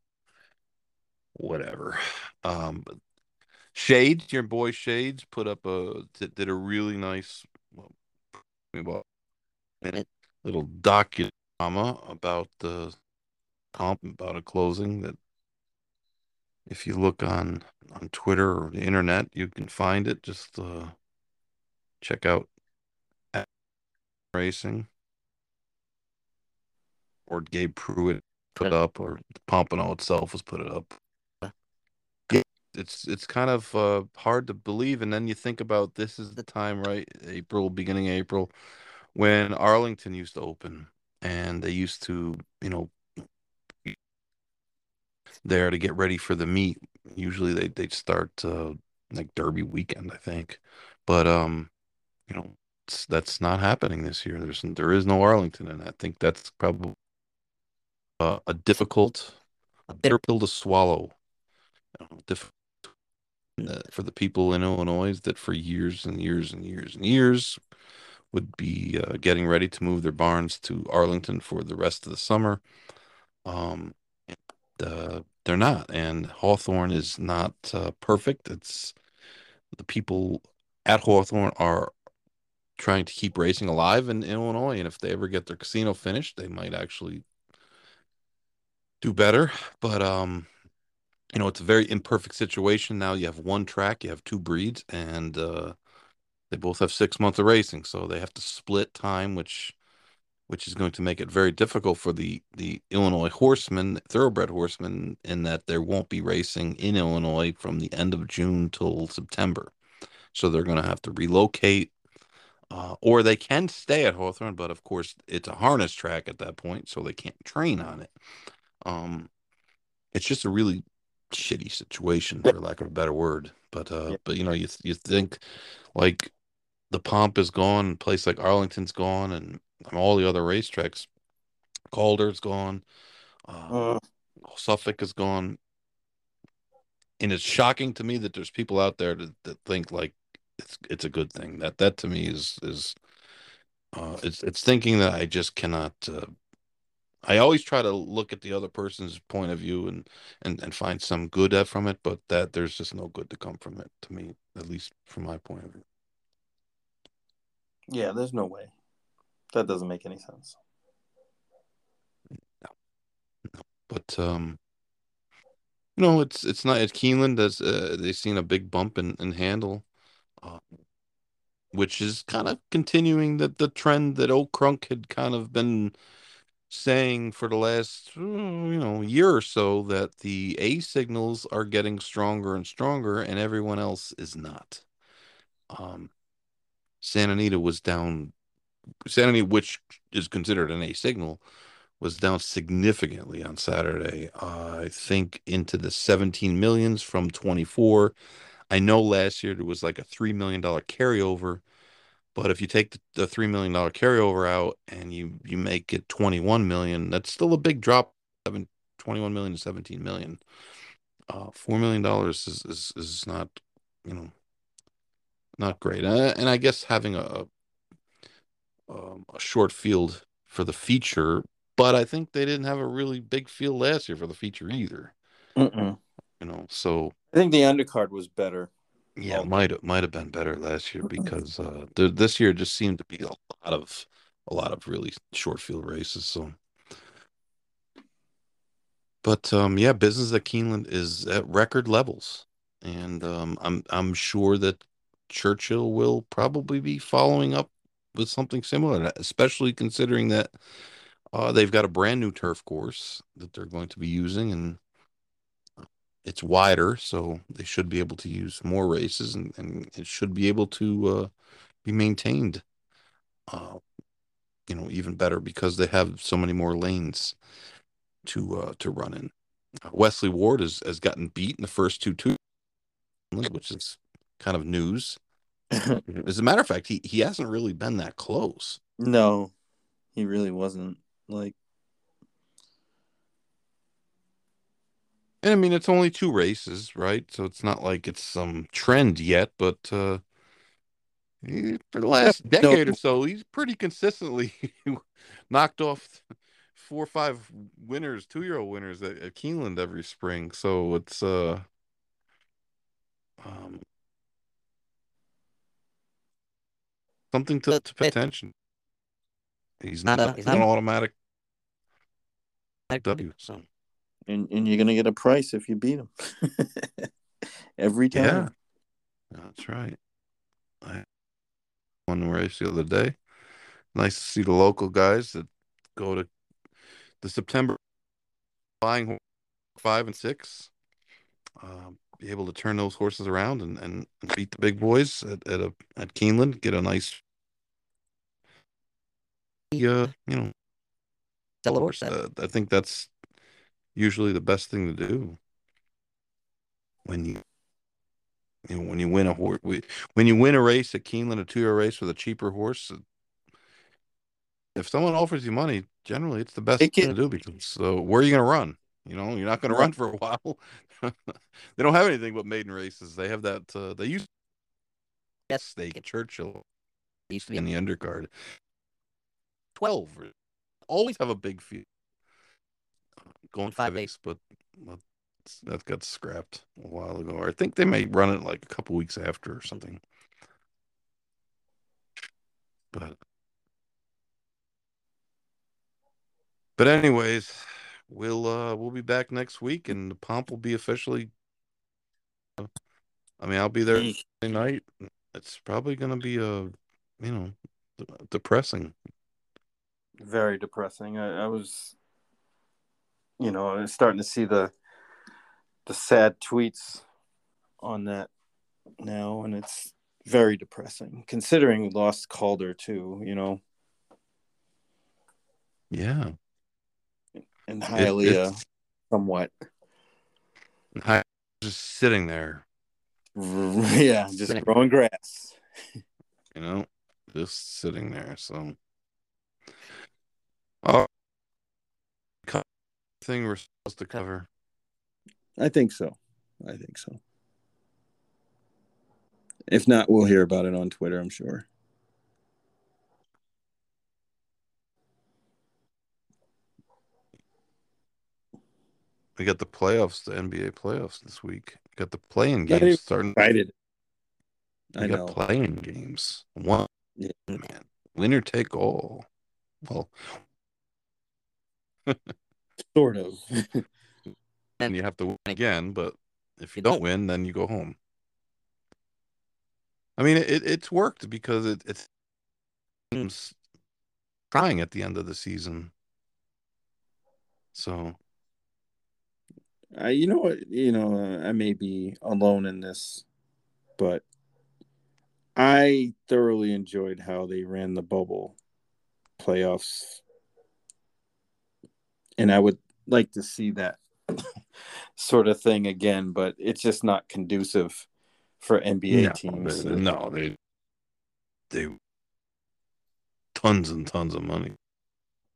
A: Whatever. Um, Shades, your boy Shades, put up a did, did a really nice well, little docudrama about the comp about a closing that if you look on on Twitter or the internet, you can find it. Just uh, check out Racing or Gabe Pruitt put up, or Pompano itself was put it up. It's it's kind of uh, hard to believe, and then you think about this is the time, right? April, beginning April, when Arlington used to open, and they used to, you know, there to get ready for the meet. Usually they they start uh, like Derby weekend, I think, but um, you know, that's not happening this year. There's there is no Arlington, and I think that's probably uh, a difficult, a bitter pill to swallow. You know, difficult for the people in Illinois that for years and years and years and years would be uh, getting ready to move their barns to Arlington for the rest of the summer. Um, uh, they're not, and Hawthorne is not uh, perfect. It's the people at Hawthorne are trying to keep racing alive in Illinois, and if they ever get their casino finished, they might actually do better. But um, you know, it's a very imperfect situation. Now you have one track, you have two breeds, and uh, they both have six months of racing, so they have to split time, which which is going to make it very difficult for the the Illinois horsemen, thoroughbred horsemen, in that there won't be racing in Illinois from the end of June till September. So they're going to have to relocate, uh, or they can stay at Hawthorne, but of course it's a harness track at that point, so they can't train on it. Um, it's just a really shitty situation, for lack of a better word. But uh, yeah. but you know, you you think like the pomp is gone, a place like Arlington's gone, and all the other racetracks. Calder's gone. Uh, uh, Suffolk is gone. And it's shocking to me that there's people out there that, that think like it's it's a good thing. That that to me is is uh, it's it's thinking that I just cannot. Uh, I always try to look at the other person's point of view and and and find some good from it, but that there's just no good to come from it to me, at least from my point of view.
B: Yeah, there's no way. That doesn't make any sense.
A: No. no. But um you know, it's it's not at Keeneland as uh, they've seen a big bump in, in handle, uh, which is kind of continuing the the trend that Old Crunk had kind of been saying for the last mm, you know year or so that the A signals are getting stronger and stronger, and everyone else is not. Um, Santa Anita was down Sanity, which is considered an A signal, was down significantly on Saturday. Uh, I think into the 17 millions from 24. I know last year there was like a $3 million carryover, but if you take the, $3 million carryover out and you, you make it 21 million, that's still a big drop. 21 million to 17 million. Uh, $4 million is, is, is not, you know, not great. Uh, and I guess having a, um, a short field for the feature, but I think they didn't have a really big field last year for the feature either.
B: Mm-mm.
A: You know, so
B: I think the undercard was better.
A: Yeah, might have might have been better last year because uh, this year just seemed to be a lot of a lot of really short field races. So, but um, yeah, business at Keeneland is at record levels, and um, I'm I'm sure that Churchill will probably be following up with something similar, especially considering that uh, they've got a brand new turf course that they're going to be using, and it's wider, so they should be able to use more races, and, and it should be able to uh, be maintained, uh, you know, even better because they have so many more lanes to uh, to run in. Uh, Wesley Ward has has gotten beat in the first two two, which is kind of news. As a matter of fact, he, he hasn't really been that close.
B: No, he really wasn't. Like,
A: and I mean, it's only two races, right? So it's not like it's some trend yet, but uh, he, for the last decade no. or so, he's pretty consistently knocked off four or five winners, two year old winners at, at Keeneland every spring. So it's uh, um, something to, to pay attention. He's not, a, he's not an automatic W. So
B: and and you're gonna get a price if you beat them every time.
A: Yeah, that's right. I one race the other day. Nice to see the local guys that go to the September buying five and six. Uh, be able to turn those horses around and, and, and beat the big boys at, at a at Keeneland, get a nice uh, you know
C: sell a horse.
A: uh, I think that's usually the best thing to do when you you know when you win a horse when you win a race at Keeneland, a two year race with a cheaper horse. If someone offers you money, generally it's the best
B: It
A: thing to do because so where are you going to run? You know, you're not going to run for a while. they don't have anything but maiden races. They have that. Uh, they used
C: Yes, it
A: Churchill
C: used to be
A: in the undercard. Twelve always have a big field. Going
C: Five
A: five eighths, but but that got scrapped a while ago. I think they may run it like a couple weeks after or something. But but anyways, we'll uh we'll be back next week and the pomp will be officially I mean, I'll be there
B: Eek.
A: Thursday night. It's probably going to be a, you know, depressing.
B: very depressing. I, I was, you know, I was starting to see the the sad tweets on that now, and it's very depressing considering we lost Calder too. You know,
A: Yeah.
B: and
A: It-
B: Hialeah somewhat.
A: I just sitting there,
B: Yeah, just
C: Sitting.
B: growing grass.
A: you know, just sitting there. So, oh, thing we're supposed to cover.
B: I think so. I think so. If not, we'll hear about it on Twitter. I'm sure.
A: We got the playoffs, the NBA playoffs this week. We got the playing games starting.
B: Excited.
A: We
B: I
A: got
B: know.
A: playing games. One
B: Yeah.
A: man, winner take all. Well,
B: Sort of.
A: and you have to win again, but if you don't win, then you go home. I mean, it, it's worked because it, it's trying at the end of the season. So
B: I, you know what? You know, uh, I may be alone in this, but I thoroughly enjoyed how they ran the bubble playoffs, and I would like to see that sort of thing again. But it's just not conducive for NBA
A: no,
B: teams.
A: they, no, they they tons and tons of money.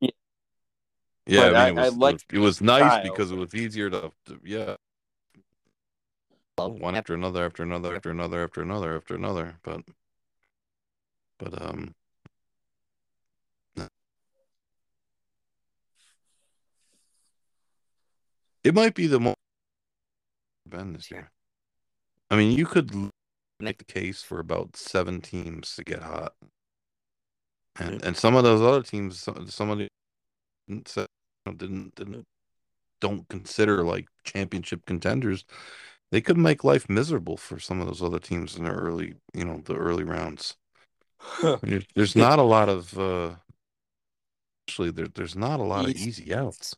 B: Yeah.
A: Yeah, I mean,
B: I-
A: it
B: I
A: was,
B: like
A: it was nice
B: style.
A: because it was easier to, to yeah, one after another, after another, after another, after another, after another. But, but um, it might be the most been this year. I mean, you could make the case for about seven teams to get hot, and and some of those other teams, some, some of the didn't didn't didn't don't consider like championship contenders. They could make life miserable for some of those other teams in the early, you know, the early rounds. There's not a lot of, uh, actually, there, there's not a lot of easy outs.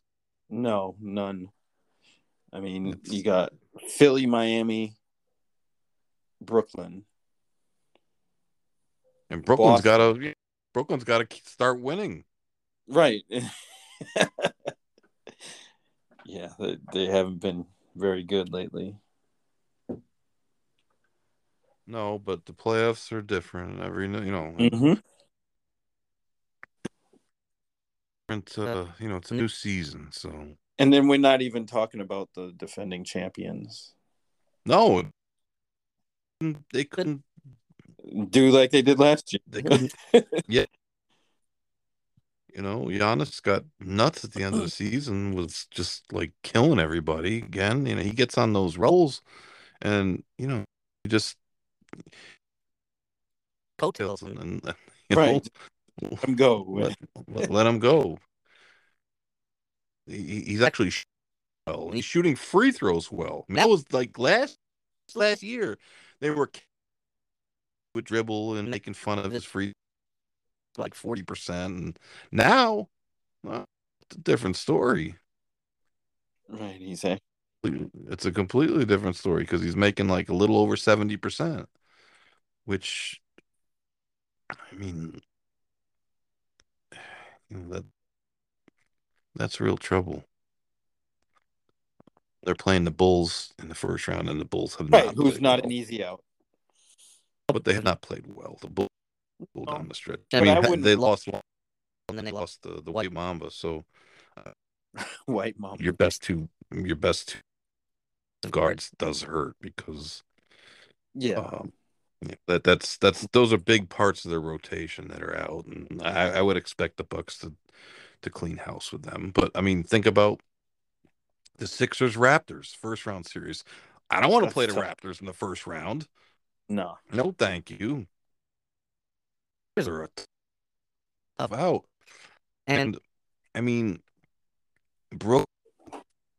B: no, none. I mean, you got Philly, Miami, Brooklyn.
A: And Brooklyn's got to, Brooklyn's got to start winning.
B: Right. yeah, they, they haven't been very good lately.
A: No, but the playoffs are different. Every, you know,
B: Mm-hmm.
A: different, uh, you know, it's a new season, so
B: And then we're not even talking about the defending champions.
A: no, they couldn't.
B: Do like they did last year.
A: They couldn't. You know, Giannis got nuts at the end of the season. Was just like killing everybody again. You know, he gets on those rolls, and you know, he just
C: Coattails.
A: kills them, and you know,
B: Right. Let 'em go.
A: let, let, let him go. He, he's actually sh- well. He's shooting free throws well. I mean, that was like last last year. They were with dribble and making fun of his free like forty percent, and now well, it's a different story.
B: Right, he's a
A: It's a completely different story because he's making like a little over seventy percent, which I mean, you know, that that's real trouble. They're playing the Bulls in the first round, and the Bulls have
B: right.
A: not.
B: Who's not
A: well.
B: an easy out?
A: but they have not played well. The Bulls
B: Oh.
A: down the stretch.
C: Yeah,
A: I mean,
B: I
A: they
C: lo-
A: lost one,
C: and then they
A: lost the the White Mamba. So
B: White mom.
A: your best two, your best two guards does hurt because
B: Yeah.
A: um, yeah, that that's that's those are big parts of their rotation that are out, and I, I would expect the Bucks to to clean house with them. But I mean, think about the Sixers Raptors first round series. I don't want to play the
B: tough.
A: Raptors in the first round.
B: no.
A: No, thank you. They're a tough out.
C: And
A: And I mean, Brook.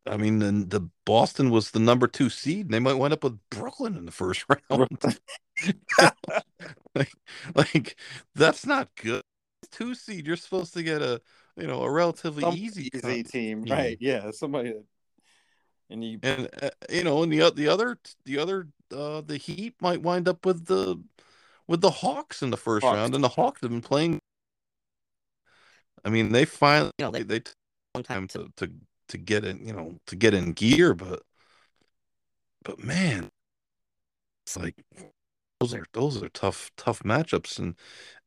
A: I mean, the, the Boston was the number two seed. And they might wind up with Brooklyn in the first round. like, like that's not good. Two seed. You're supposed to get a you know a relatively
B: Some
A: easy,
B: easy team,
A: team.
B: right? Yeah, somebody. that- And you,
A: and uh, you know, and the the other the other uh the Heat might wind up with the with the Hawks in the first
B: Hawks.
A: round, and the Hawks have been playing. I mean, they finally
C: You know, they-
A: they, took
C: long time
A: time to to to get in, you know, to get in gear, but but man, it's like those are those are tough tough matchups, and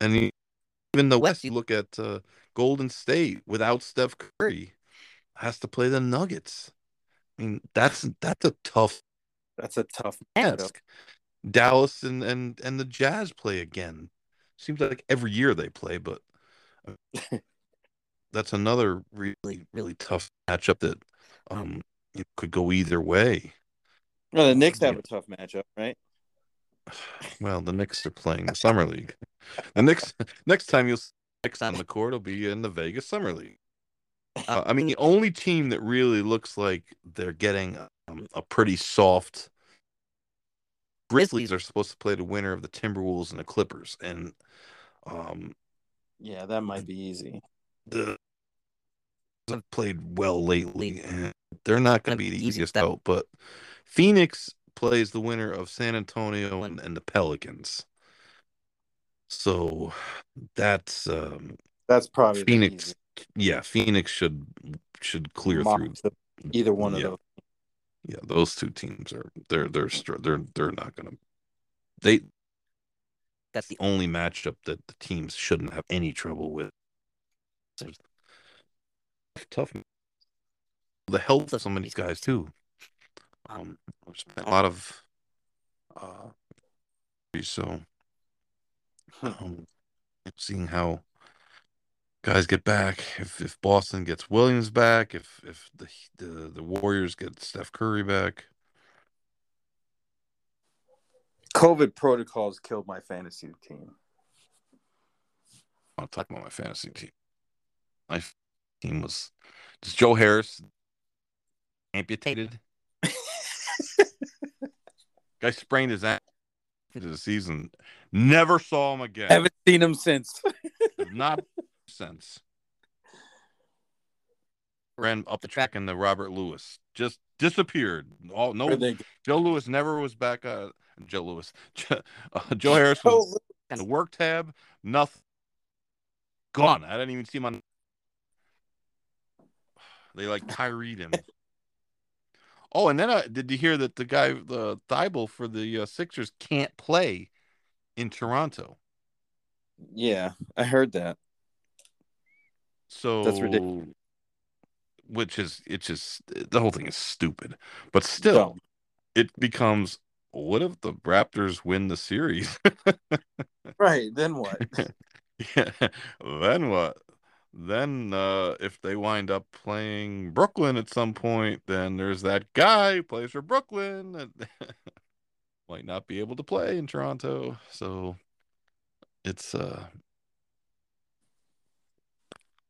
A: and you- even the
C: West,
A: West, you look at uh, Golden State without Steph Curry has to play the Nuggets. I mean, that's that's a tough
B: that's a tough
A: task. Dallas and and and the Jazz play again. Seems like every year they play, but that's another really really tough matchup that um could go either way.
B: No, the Knicks have a tough matchup, right?
A: Well, the Knicks are playing the summer league. The next next time you'll see on the court will be in the Vegas Summer League. Uh, I mean, the only team that really looks like they're getting um, a pretty soft. Grizzlies are supposed to play the winner of the Timberwolves and the Clippers, and um,
B: Yeah, that might be easy.
A: the have played well lately, and they're not going to be the easiest out. But Phoenix plays the winner of San Antonio and, and the Pelicans. So that's um,
B: That's probably
A: Phoenix. Yeah, Phoenix should should clear
B: mock
A: through.
B: the- either one of
A: Yeah.
B: those.
A: Yeah, those two teams are they're they're they're they're not going to. They
C: that's the
A: only matchup that the teams shouldn't have any trouble with. Tough. The health of some of these guys too. Um, there's been a lot of uh, so um, seeing how guys get back. If if Boston gets Williams back, if if the the, the Warriors get Steph Curry back,
B: COVID protocols killed my fantasy team.
A: I'll talk about my fantasy team. My team was just Joe Harris amputated. Guy sprained his ankle the season. Never saw him again.
B: Haven't seen him since.
A: Not since. Ran up the track in the Robert Lewis. Just disappeared. All no Joe Lewis never was back. Uh, Joe Lewis. uh, Joe Harris was
B: go.
A: the work tab. Nothing. Gone. I didn't even see him on. They like Kyrie him. Oh, and then uh, did you hear that the guy, the Thybulle for the uh, Sixers, can't play in Toronto?
B: Yeah, I heard that.
A: So
B: That's ridiculous.
A: Which is it's just the whole thing is stupid, but still,
B: Dumb.
A: it becomes what if the Raptors win the series?
B: Right. Then what?
A: yeah, then what? Then uh, if they wind up playing Brooklyn at some point, then there's that guy who plays for Brooklyn that might not be able to play in Toronto. So it's uh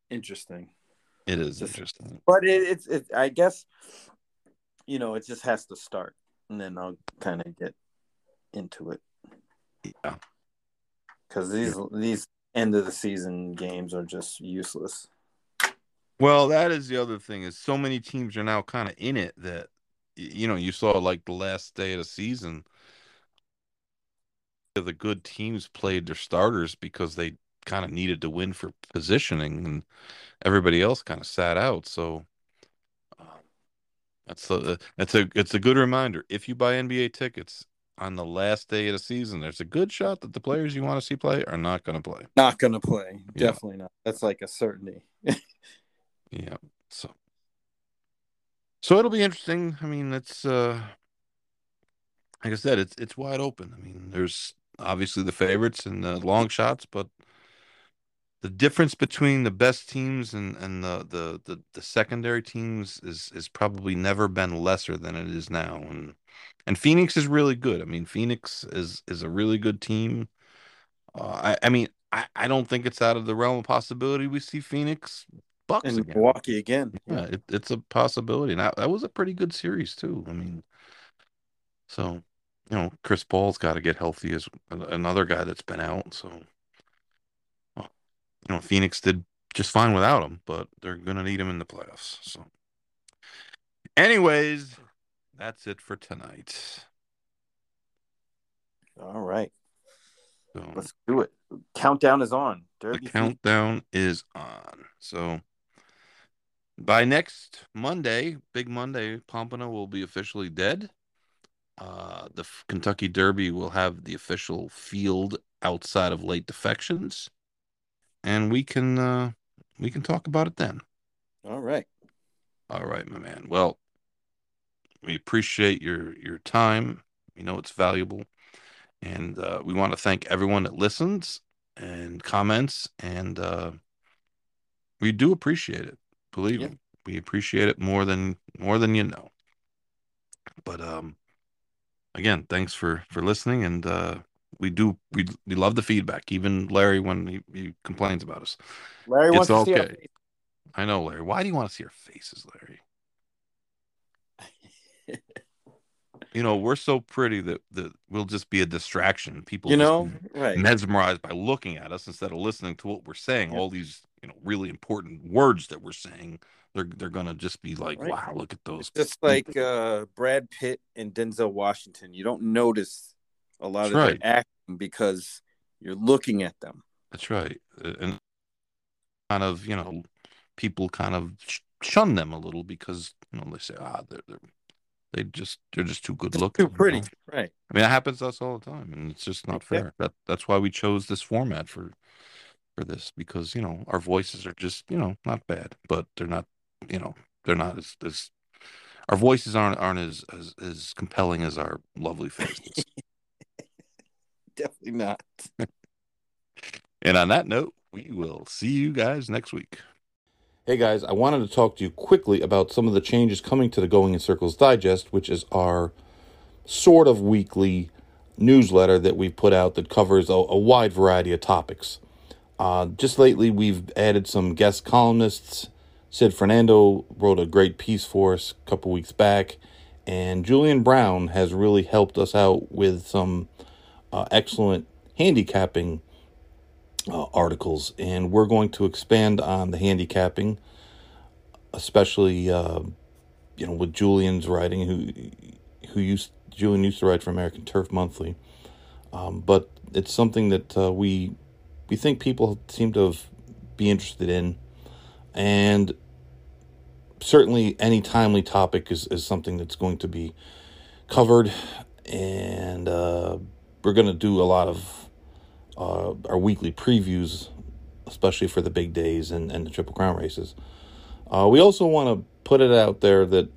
B: Interesting.
A: it is interesting.
B: But it, it's it, I guess you know, it just has to start, and then I'll kind of get into it
A: Yeah.
B: because these these end of the season games are just useless.
A: Well, that is the other thing is so many teams are now kind of in it that you know you saw like the last day of the season. The good teams played their starters because they kind of needed to win for positioning, and everybody else kind of sat out. So uh, that's a that's a it's a good reminder. If you buy NBA tickets on the last day of the season, there's a good shot that the players you want to see play are not going to play.
B: Not gonna play.
A: Yeah.
B: Definitely not. That's like a certainty.
A: Yeah. So so it'll be interesting. I mean, it's uh like I said, it's it's wide open. I mean, there's obviously the favorites and the long shots, but the difference between the best teams and and the the the, the secondary teams is is probably never been lesser than it is now. And and Phoenix is really good. I mean, Phoenix is is a really good team. Uh, I I mean, I I don't think it's out of the realm of possibility we see Phoenix Bucks
B: And
A: again.
B: Milwaukee again.
A: Yeah, it, it's a possibility. And that, that was a pretty good series too. I mean, so you know, Chris Paul's got to get healthy as another guy that's been out. So, you know, Phoenix did just fine without him, but they're gonna need him in the playoffs. So, anyways, that's it for tonight.
B: All right.
A: So
B: Let's do it. Countdown is on.
A: the
B: Derby Phoenix.
A: countdown is on. So. By next Monday, Big Monday, Pompano will be officially dead. Uh, the Kentucky Derby will have the official field outside of late defections, and we can uh, we can talk about it then.
B: All right.
A: All right, my man. Well, we appreciate your your time. We know it's valuable, and uh, we want to thank everyone that listens and comments, and uh, we do appreciate it. Believe
B: Yeah.
A: me, we appreciate it more than more than you know. But um, again, thanks for for listening, and uh, we do we we love the feedback. Even Larry when he, he complains about us.
B: Larry
A: It's
B: wants to see our
A: okay. I know, Larry. Why do you want to see our faces, Larry? You know, we're so pretty that that we'll just be a distraction. People,
B: You know, right.
A: mesmerized by looking at us instead of listening to what we're saying.
B: Yep.
A: All these, you know, really important words that we're saying. They're they're gonna just be like,
B: Right.
A: wow, look at those.
B: It's just like uh, Brad Pitt and Denzel Washington. You don't notice a lot
A: That's
B: of
A: right.
B: acting because you're looking at them.
A: That's right. And kind of, you know, people kind of shun them a little because you know they say, ah, they're they're they just they're just too good looking.
B: Too pretty,
A: you know?
B: right?
A: I mean, that happens to us all the time, and it's just not fair. That that's why we chose this format for for this because you know our voices are just you know not bad, but they're not you know they're not as as our voices aren't aren't as as, as compelling as our lovely faces.
B: Definitely not.
A: and on that note, we will see you guys next week.
D: Hey guys, I wanted to talk to you quickly about some of the changes coming to the Going in Circles Digest, which is our sort of weekly newsletter that we've put out that covers a, a wide variety of topics. Uh, just lately, we've added some guest columnists. Sid Fernando wrote a great piece for us a couple weeks back, and Julian Brown has really helped us out with some uh, excellent handicapping uh, articles, and we're going to expand on the handicapping, especially uh, you know with Julian's writing, who who used Julian used to write for American Turf Monthly, um, but it's something that uh, we we think people seem to be interested in, and certainly any timely topic is, is something that's going to be covered, and uh, we're going to do a lot of uh, our weekly previews, especially for the big days and, and the Triple Crown races. Uh, we also want to put it out there that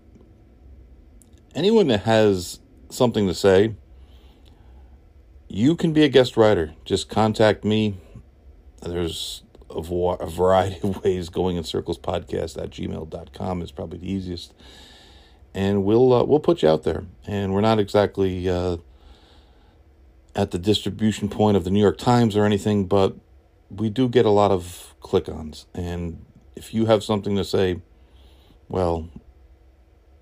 D: anyone that has something to say, you can be a guest writer. Just contact me. There's a, va- a variety of ways going in circles podcast at gmail.com is probably the easiest. And we'll uh, we'll put you out there. And we're not exactly uh, at the distribution point of the New York Times or anything, but we do get a lot of click ons. And if you have something to say, well,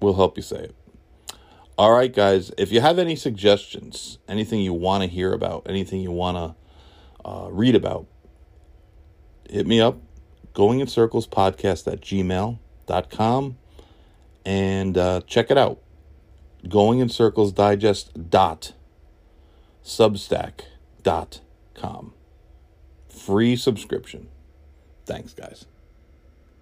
D: we'll help you say it.
A: All right, guys. If you have any suggestions, anything you want to hear about, anything you want to uh, read about, hit me up. Going in Circles podcast at gmail.com and uh, check it out. Going in Circles Digest dot substack dot com. Free subscription. Thanks, guys.